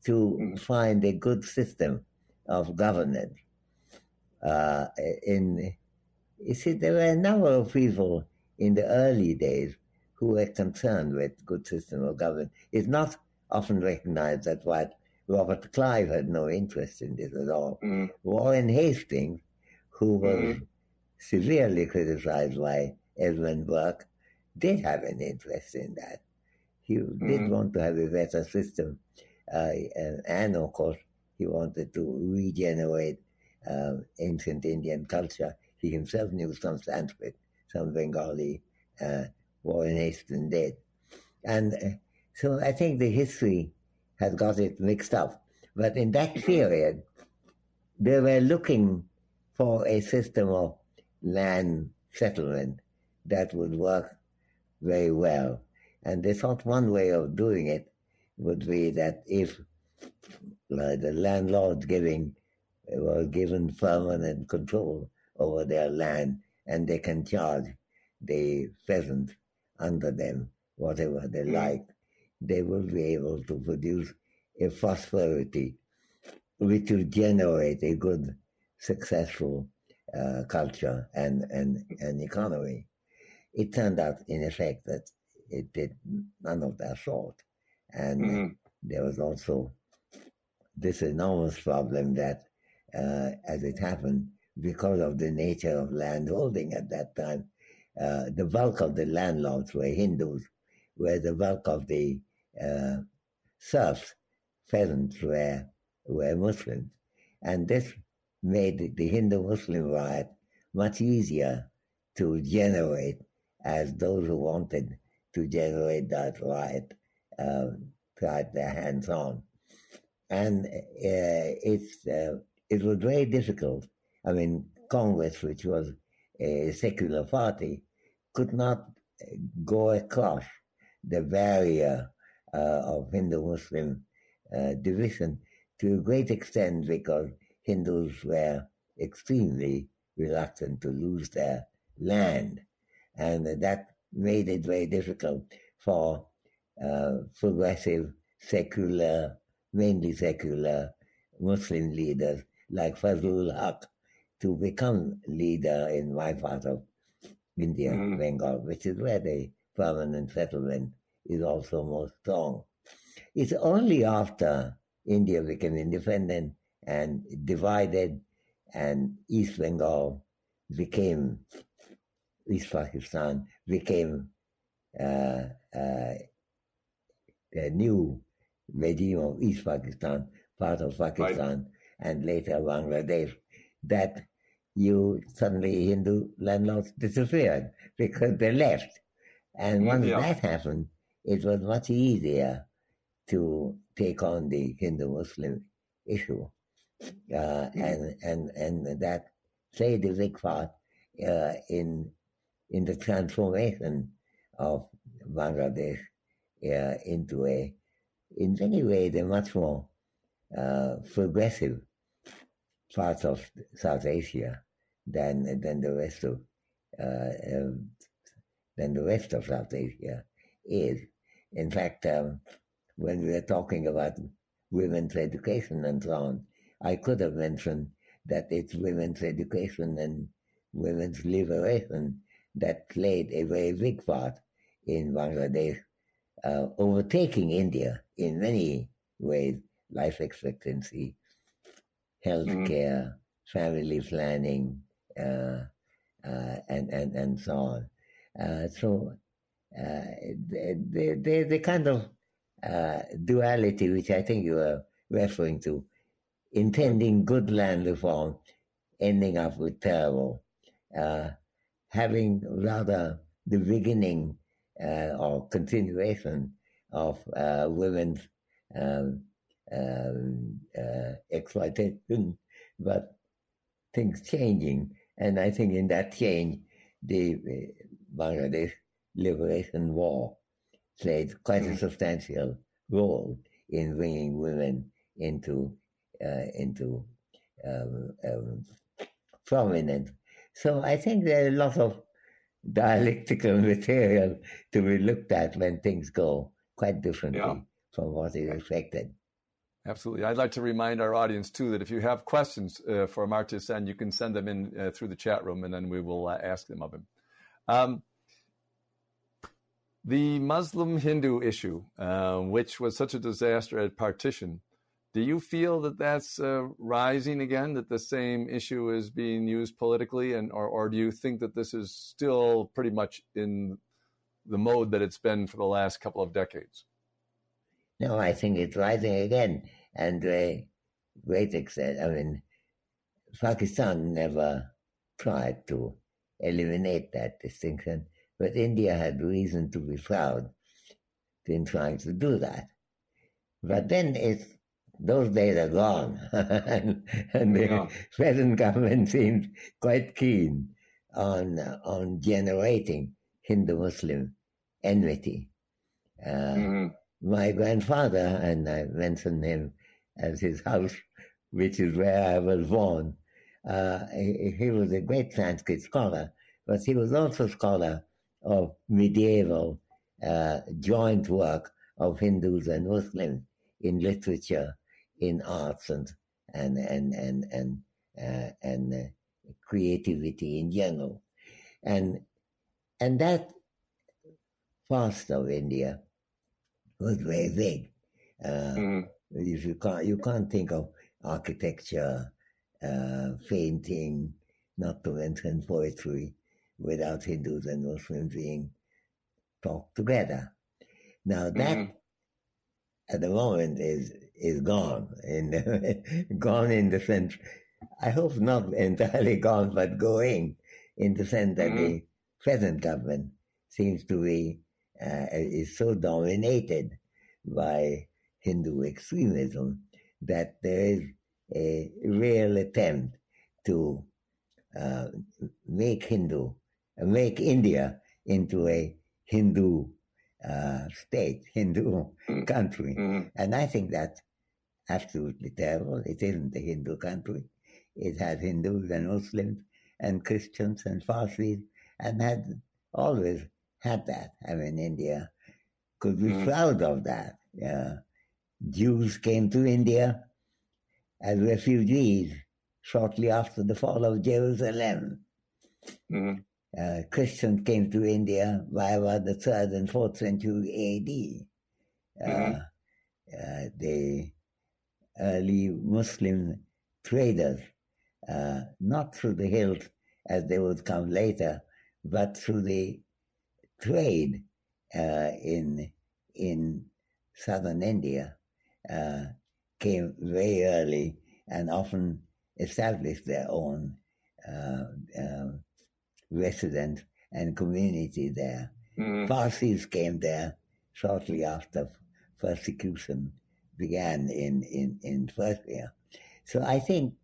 to mm. find a good system of governance. Uh, in you see, there were a number of people in the early days who were concerned with good system of government. It's not often recognized that what Robert Clive had no interest in this at all. Mm. Warren Hastings, who was mm. severely criticized by Edmund Burke, did have an interest in that. He mm. did want to have a better system. Uh, and, and, of course, he wanted to regenerate uh, ancient Indian culture. He himself knew some Sanskrit, some Bengali. Uh, Warren Hastings did. And uh, so I think the history has got it mixed up. But in that period, they were looking for a system of land settlement that would work very well. And they thought one way of doing it would be that if the landlords giving were given permanent control over their land and they can charge the peasant under them whatever they mm. like, they will be able to produce a prosperity which will generate a good, successful uh, culture and, and, and economy. It turned out, in effect, that it did none of that sort. And mm-hmm. there was also this enormous problem that, uh, as it happened, because of the nature of landholding at that time, uh, the bulk of the landlords were Hindus, where the bulk of the uh, serfs, peasants, were, were Muslims. And this made the Hindu Muslim riot much easier to generate as those who wanted to generate that riot uh, tried their hands on. And uh, it's, uh, it was very difficult. I mean, Congress, which was a secular party, could not go across the barrier uh, of Hindu-Muslim uh, division to a great extent because Hindus were extremely reluctant to lose their land. And that made it very difficult for uh, progressive, secular, mainly secular Muslim leaders like Fazlul Haq to become leader in my part of India, mm. Bengal, which is where the permanent settlement is also most strong. It's only after India became independent and divided and East Bengal became, East Pakistan became uh, uh, the new regime of East Pakistan, part of Pakistan, right. and later Bangladesh, that you suddenly Hindu landlords disappeared because they left. And once yeah. that happened, it was much easier to take on the Hindu Muslim issue. Uh, and, and, and that played a big part uh, in, in the transformation of Bangladesh uh, into a, in many ways, a much more uh, progressive part of South Asia than than the rest of uh, um, than the rest of South Asia is. In fact, um, when we were talking about women's education and so on, I could have mentioned that it's women's education and women's liberation that played a very big part in Bangladesh, uh, overtaking India in many ways, life expectancy, healthcare, mm. family planning, uh, uh, and, and, and so on. Uh, so the, the, the kind of duality which I think you are referring to, intending good land reform, ending up with terrible, having rather the beginning or continuation of women's um, um, uh, exploitation, but things changing and I think in that change, the Bangladesh Liberation War played quite a mm. substantial role in bringing women into uh, into um, um, prominence. So I think there are a lot of dialectical (laughs) material to be looked at when things go quite differently Yeah. from what is expected. Absolutely. I'd like to remind our audience too that if you have questions uh, for Amartya Sen, you can send them in uh, through the chat room, and then we will uh, ask them of him. Um, the Muslim Hindu issue, uh, which was such a disaster at partition, do you feel that that's uh, rising again? That the same issue is being used politically, and or, or do you think that this is still pretty much in the mode that it's been for the last couple of decades? No, I think it's rising again, and to great extent. I mean, Pakistan never tried to eliminate that distinction, but India had reason to be proud in trying to do that. But then it's those days are gone, (laughs) and, and the Yeah. present government seems quite keen on on generating Hindu-Muslim enmity. Uh, hmm my grandfather, and I mentioned him as his house, which is where I was born. Uh, he, he was a great Sanskrit scholar, but he was also scholar of medieval uh, joint work of Hindus and Muslims in literature, in arts, and and and and and uh, and uh, creativity in general, and and that part of India was very big. Uh, if you can't, you can't think of architecture, uh, painting, not to mention poetry, without Hindus and Muslims being talked together. Now that Mhm. at the moment is is gone, in (laughs) gone in the sense. I hope not entirely (laughs) gone, but going in the sense that the present government seems to be uh, is so dominated by Hindu extremism that there is a real attempt to uh, make Hindu, make India into a Hindu uh, state, (laughs) Hindu Mm. country. hmm And I think that's absolutely terrible. It isn't a Hindu country. It has Hindus and Muslims and Christians and Parsis and had always had that. I mean, India could be Mm. proud of that. Yeah. Jews came to India as refugees shortly after the fall of Jerusalem. hmm Uh, Christians came to India by about the third and fourth century AD. Uh, uh, the early Muslim traders, uh, not through the hills as they would come later, but through the trade uh, in in southern India, uh, came very early and often established their own uh, um, residence and community there. hmm Parsis came there shortly after persecution began in, in, in Persia. So I think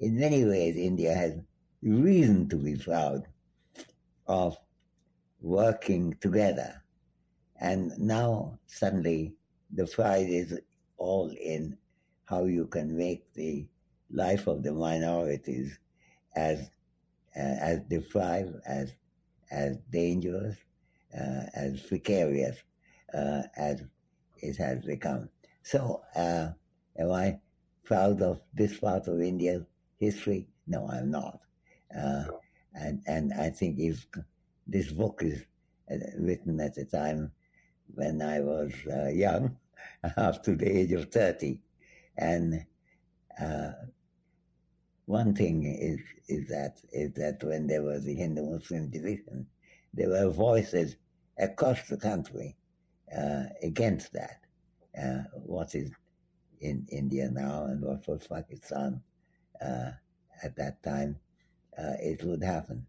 in many ways India has reason to be proud of working together. And now suddenly the fight is all in how you can make the life of the minorities as uh, as deprived, as as dangerous, uh, as precarious uh, as it has become. So, uh, am I proud of this part of India's history? No, I'm not. Uh, and and I think if this book is uh, written at a time when I was uh, young, (laughs) up to the age of thirty, and uh, one thing is is that is that when there was the Hindu Muslim division, there were voices across the country uh, against that. Uh, what is in India now and what was Pakistan uh, at that time, uh, it would happen.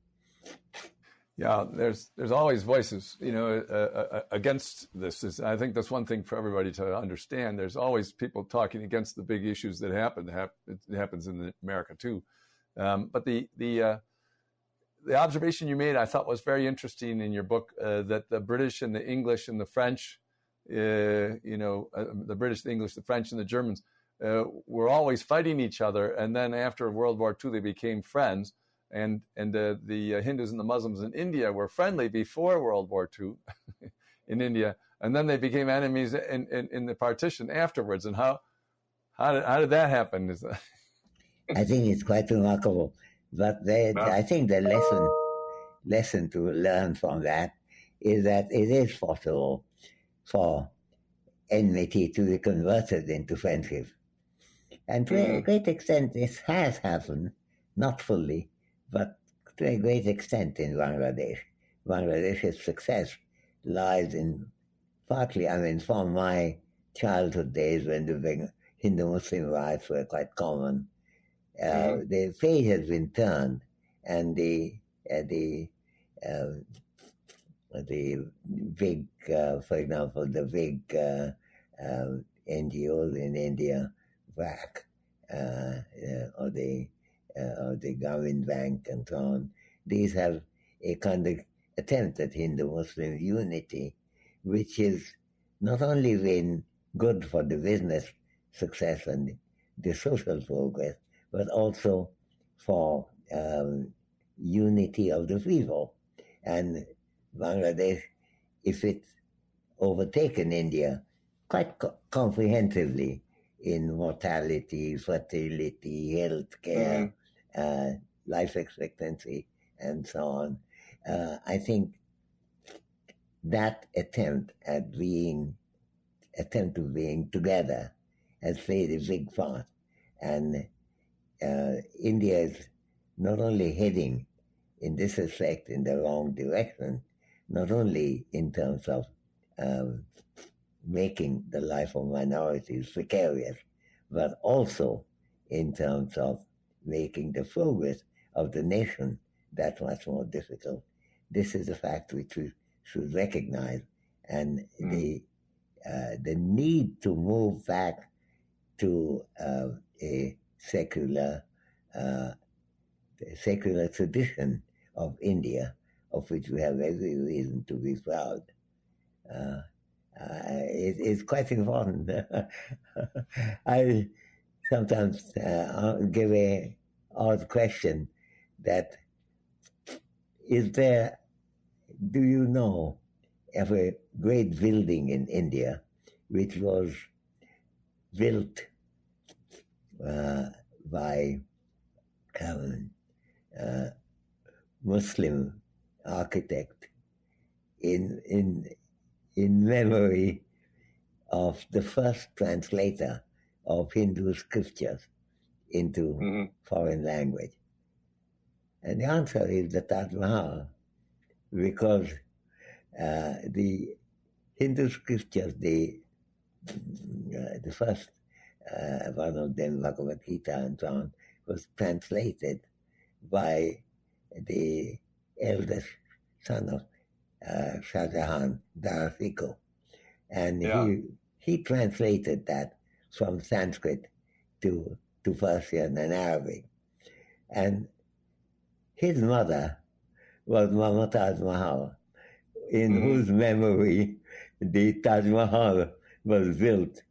Yeah, there's there's always voices, you know, uh, uh, against this. Is I think that's one thing for everybody to understand. There's always people talking against the big issues that happen. It happens in America too. Um, but the the uh, the observation you made, I thought, was very interesting in your book uh, that the British and the English and the French, uh, you know, uh, the British, the English, the French, and the Germans were always fighting each other. And then after World War II, they became friends and and uh, the uh, Hindus and the Muslims in India were friendly before World War II (laughs) in India, and then they became enemies in, in, in the partition afterwards. And how how did how did that happen? (laughs) I think it's quite remarkable. But they, I think the lesson lesson to learn from that is that it is possible for enmity to be converted into friendship. And to a mm. great extent, this has happened, not fully, but to a great extent in Bangladesh. Bangladesh's success lies in partly, I mean, from my childhood days when the Hindu Muslim riots were quite common, uh, mm-hmm. the fate has been turned, and the uh, the uh, the big, uh, for example, the big uh, um, NGOs in India, BRAC, uh, or the or the Grameen Bank, and so on. These have a kind of attempt at Hindu-Muslim unity, which is not only been good for the business success and the social progress, but also for um, unity of the people. And Bangladesh, if it's overtaken India quite co- comprehensively in mortality, fertility, health care, uh, life expectancy, and so on, uh, I think that attempt at being attempt of being together has played a big part. And uh, India is not only heading in this respect in the wrong direction, not only in terms of um, making the life of minorities precarious, but also in terms of making the progress of the nation that much more difficult. This is a fact which we should recognize, and mm. the uh, the need to move back to uh, a secular uh, secular tradition of India, of which we have every reason to be proud. Uh, uh, it, it's quite important. (laughs) I sometimes uh, give a odd question that is there, do you know of a great building in India which was built uh, by um, uh, Muslim architect in in in memory of the first translator of Hindu scriptures into mm-hmm. foreign language. And the answer is the Taj Mahal, because uh, the Hindu scriptures, the uh, the first uh, one of them, Bhagavad Gita and so on, was translated by the eldest son of uh, Shah Jahan, Dara Shikoh. And yeah. he, he translated that from Sanskrit to, to Persian and Arabic. And his mother was Mumtaz Mahal, in mm-hmm. whose memory the Taj Mahal was built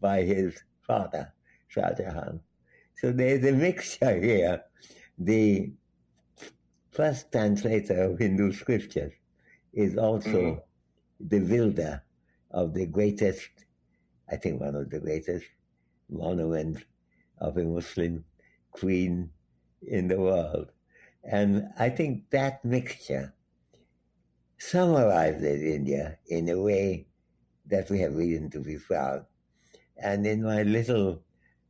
by his father, Shah Jahan. So there's a mixture here. The first translator of Hindu scriptures is also mm-hmm. the builder of the greatest, I think one of the greatest monuments of a Muslim queen in the world. And I think that mixture summarizes India in a way that we have reason to be proud. And in my little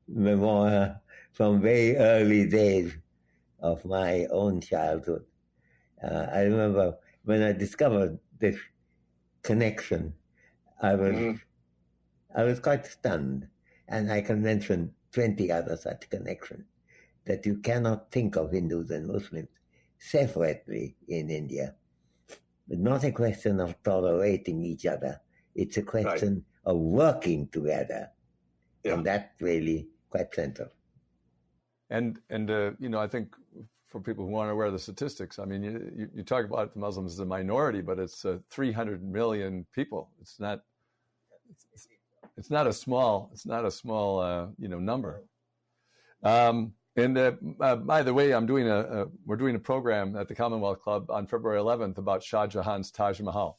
memoir from very early days of my own childhood, uh, I remember when I discovered this connection, I was mm-hmm. I was quite stunned, and I can mention twenty other such connections that you cannot think of Hindus and Muslims separately in India. It's not a question of tolerating each other. It's a question right. of working together. Yeah. And that's really quite central. And, and uh, you know, I think for people who aren't aware of the statistics, I mean, you, you, you talk about the Muslims as a minority, but it's uh, 300 million people. It's not, it's, it's, not a small, it's not a small, uh, you know, number. Um, And uh, uh, by the way, I'm doing a, we're doing a program at the Commonwealth Club on February 11th about Shah Jahan's Taj Mahal.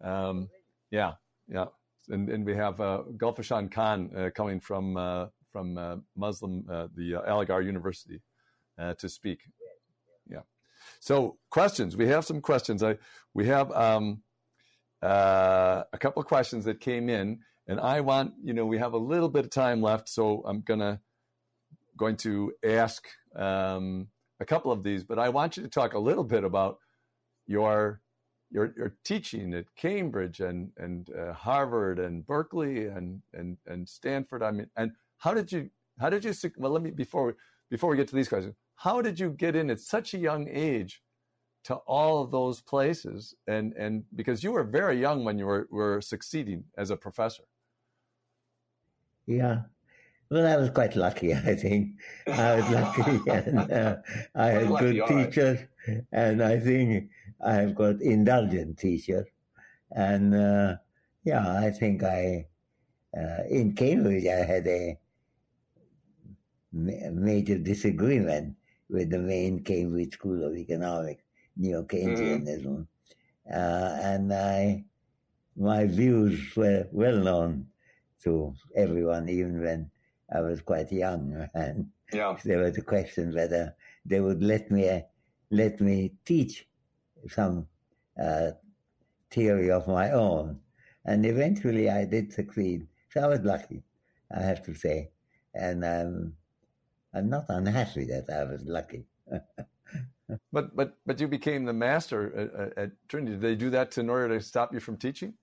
Um, yeah, yeah, and, and we have uh, Gulfishan Khan uh, coming from uh, from uh, Muslim the Aligarh University to speak. Yeah. So questions. We have some questions. I we have um, a couple of questions that came in, and I want you know we have a little bit of time left, so I'm gonna going to ask um, a couple of these, but I want you to talk a little bit about your your, your teaching at Cambridge and and uh, Harvard and Berkeley and and and Stanford. I mean, and how did you how did you well let me before before we get to these questions, how did you get in at such a young age to all of those places and and because you were very young when you were were succeeding as a professor. Yeah, well, I was quite lucky, (laughs) I think. I was lucky (laughs) and uh, I had good teachers, and I think I've got indulgent teachers. And uh, yeah, I think I, uh, in Cambridge, I had a ma- major disagreement with the main Cambridge School of Economics, neo Keynesianism. Mm-hmm. Uh, and I, my views were well known to everyone, even when I was quite young, (laughs) and yeah. there was a question whether they would let me uh, let me teach some uh, theory of my own, and eventually I did succeed. So I was lucky, I have to say, and I'm I'm not unhappy that I was lucky. (laughs) but but but you became the master at, at, Trinity. Did they do that in order to stop you from teaching?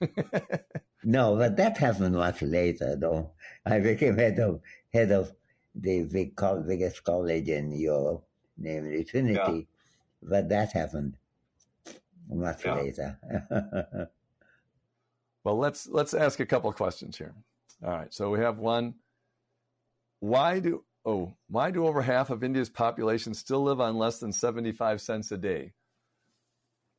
(laughs) No, but that happened much later, though. I became head of head of the big biggest college in Europe, namely Trinity. Yeah. But that happened much yeah. later. (laughs) well, let's let's ask a couple of questions here. All right, so we have one. Why do oh why do over half of India's population still live on less than seventy five cents a day?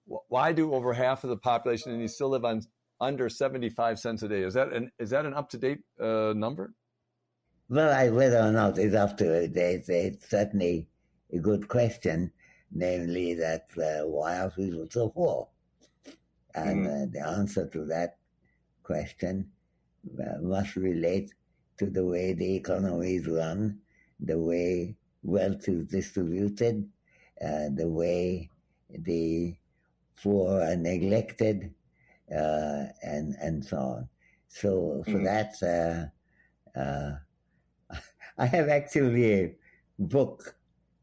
Why do over half of the population in India still live on under 75 cents a day. Is that an, is that an up to date uh, number? Well, I, whether or not it's up to date, it's certainly a good question, namely that uh, why are people so poor? And mm-hmm. uh, the answer to that question uh, must relate to the way the economy is run, the way wealth is distributed, uh, the way the poor are neglected, uh, and and so on. So so mm-hmm. that's uh, uh, (laughs) I have actually a book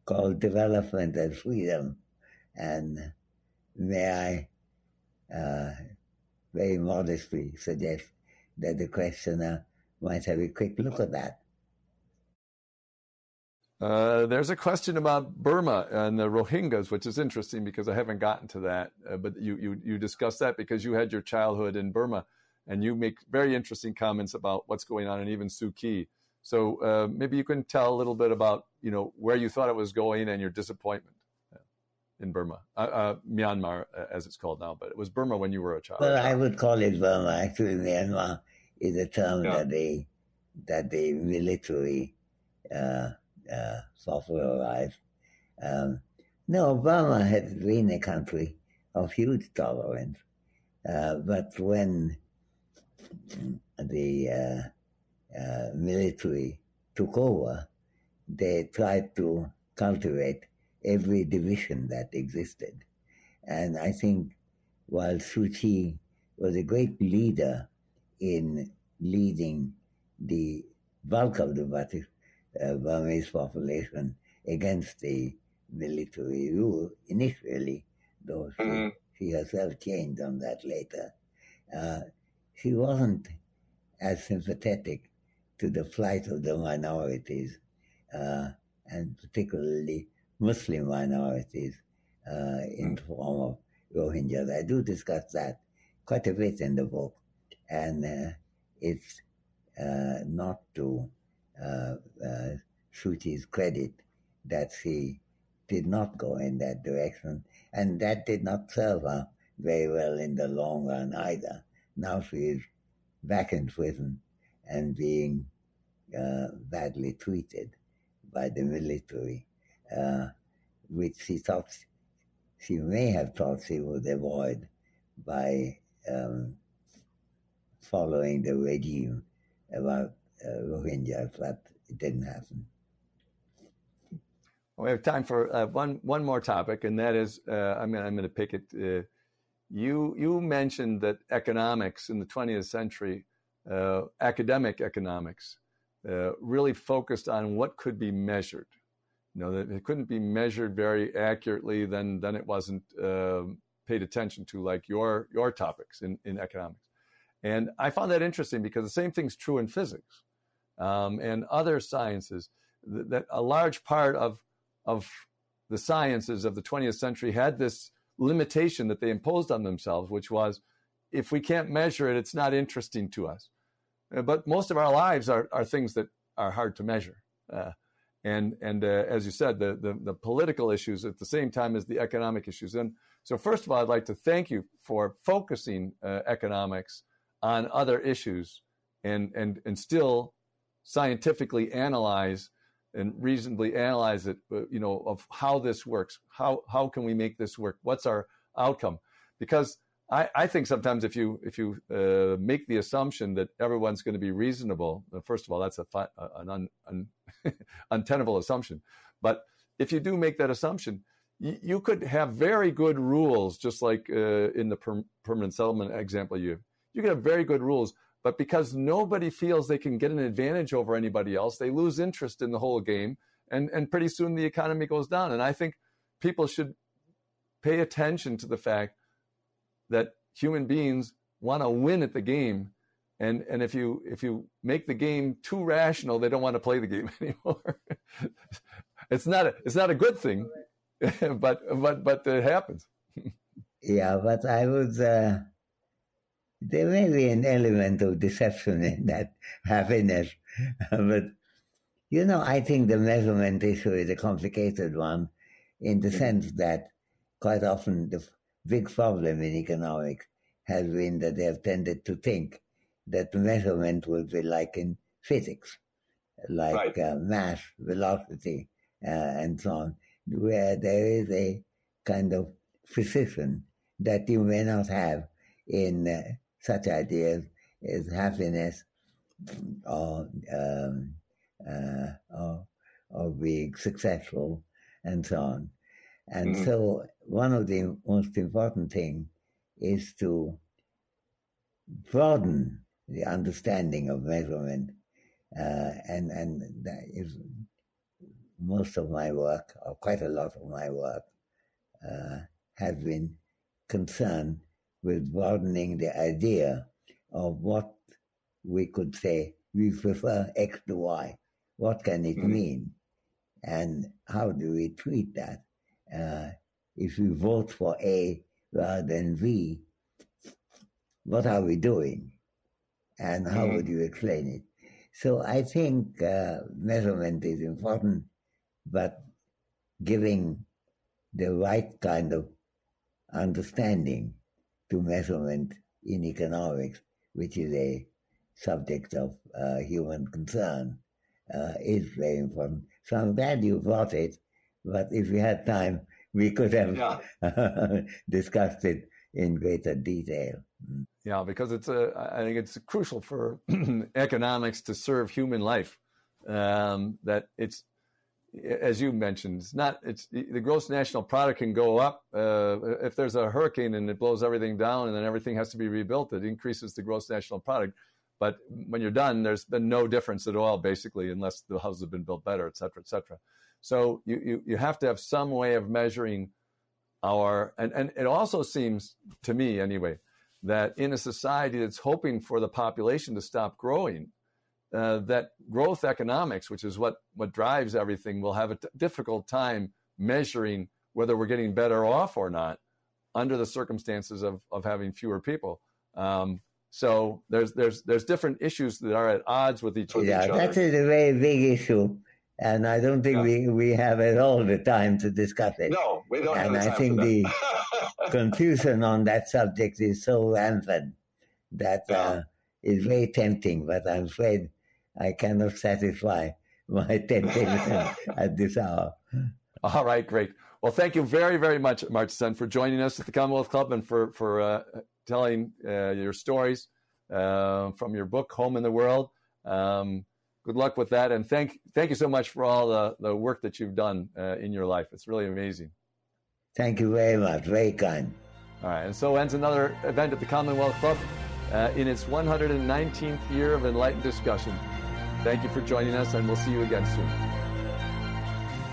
called Development and Freedom, and may I uh, very modestly suggest that the questioner might have a quick look at that. Uh, there's a question about Burma and the Rohingyas, which is interesting because I haven't gotten to that. Uh, but you, you you discussed that because you had your childhood in Burma, and you make very interesting comments about what's going on, and even Suu Kyi. So uh, maybe you can tell a little bit about you know where you thought it was going and your disappointment uh, in Burma, uh, Myanmar as it's called now, but it was Burma when you were a child. Well, I would call it Burma. Actually, Myanmar is a term yeah. that the that the military uh, software life. Um, no, Burma had been a country of huge tolerance, uh, but when the uh, uh, military took over, they tried to cultivate every division that existed. And I think while Suu Kyi was a great leader in leading the bulk of the uh, Burmese population against the military rule initially, though she, mm-hmm. she herself changed on that later. Uh, she wasn't as sympathetic to the plight of the minorities, uh, and particularly Muslim minorities uh, in the form of Rohingyas. I do discuss that quite a bit in the book, and uh, it's uh, not to uh, uh, credit that she did not go in that direction, and that did not serve her very well in the long run either. Now she is back in prison and being uh, badly treated by the military, uh, which she thought she may have thought she would avoid by um, following the regime about Rohingyas, but it didn't happen. We have time for uh, one one more topic, and that is, uh, I mean, I'm going to pick it. Uh, you you mentioned that economics in the 20th century, uh, academic economics, uh, really focused on what could be measured. You know that it couldn't be measured very accurately. Then then it wasn't um, paid attention to, like your your topics in in economics. And I found that interesting because the same thing's true in physics um, and other sciences. That, a large part of of the sciences of the 20th century had this limitation that they imposed on themselves, which was if we can't measure it, it's not interesting to us. Uh, but most of our lives are, are things that are hard to measure. Uh, and and uh, as you said, the, the, the political issues at the same time as the economic issues. And so, first of all, I'd like to thank you for focusing uh, economics on other issues and and and still scientifically analyze and reasonably analyze it, you know, of how this works. How how can we make this work? What's our outcome? Because I, I think sometimes if you if you uh, make the assumption that everyone's going to be reasonable, uh, first of all, that's a an un, un, (laughs) untenable assumption. But if you do make that assumption, you, you could have very good rules, just like uh, in the per, permanent settlement example you you could have very good rules, but because nobody feels they can get an advantage over anybody else, they lose interest in the whole game. And, and pretty soon the economy goes down. And I think people should pay attention to the fact that human beings want to win at the game. And, and if you if you make the game too rational, they don't want to play the game (laughs) anymore. it's not a, it's not a good thing, (laughs) but but but it happens. (laughs) yeah, but I would uh, there may be an element of deception in that (laughs) happiness. (laughs) but, you know, I think the measurement issue is a complicated one in the sense that quite often the big problem in economics has been that they have tended to think that measurement will be like in physics, like right. uh, mass, velocity, uh, and so on, where there is a kind of precision that you may not have in uh, such ideas as happiness or, um, uh, or, or being successful and so on. And mm-hmm. so one of the most important things is to broaden the understanding of measurement. Uh, and, and that is most of my work, or quite a lot of my work, uh, has been concerned with broadening the idea of what we could say we prefer X to Y. What can it mm-hmm. mean? And how do we treat that? Uh, if we vote for A rather than V, what are we doing? And how mm-hmm. would you explain it? So I think uh, measurement is important, but giving the right kind of understanding to measurement in economics, which is a subject of uh, human concern, uh, is very important. So I'm glad you brought it, but if we had time, we could have yeah. (laughs) discussed it in greater detail. Yeah, because it's a, I think it's crucial for (clears throat) economics to serve human life. Um, that it's as you mentioned, it's not. It's the gross national product can go up uh, if there's a hurricane and it blows everything down, and then everything has to be rebuilt. It increases the gross national product. But when you're done, there's been no difference at all, basically, unless the houses have been built better, et cetera, et cetera. So you, you, you have to have some way of measuring our, and, and it also seems to me anyway, that in a society that's hoping for the population to stop growing, uh, that growth economics, which is what, what drives everything, will have a t- difficult time measuring whether we're getting better off or not under the circumstances of, of having fewer people. Um, so there's there's there's different issues that are at odds with each, yeah, each other. Yeah, that is a very big issue, and I don't think yeah. we, we have at all the time to discuss it. No, we don't. And I think the (laughs) confusion on that subject is so rampant that yeah. uh, it's very tempting. But I'm afraid I cannot satisfy (laughs) my temptation at this hour. All right, great. Well, thank you very, very much, Amartya, for joining us at the Commonwealth Club and for for uh, telling uh, your stories uh, from your book, Home in the World. Um, good luck with that, and thank thank you so much for all the, the work that you've done uh, in your life. It's really amazing. Thank you very much. Very kind. All right, and so ends another event at the Commonwealth Club uh, in its 119th year of enlightened discussion. Thank you for joining us, and we'll see you again soon.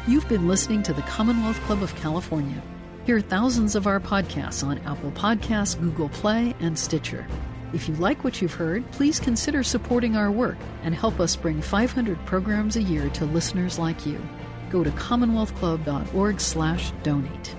You've been listening to the Commonwealth Club of California. Hear thousands of our podcasts on Apple Podcasts, Google Play, and Stitcher. If you like what you've heard, please consider supporting our work and help us bring 500 programs a year to listeners like you. Go to commonwealthclub.org/donate.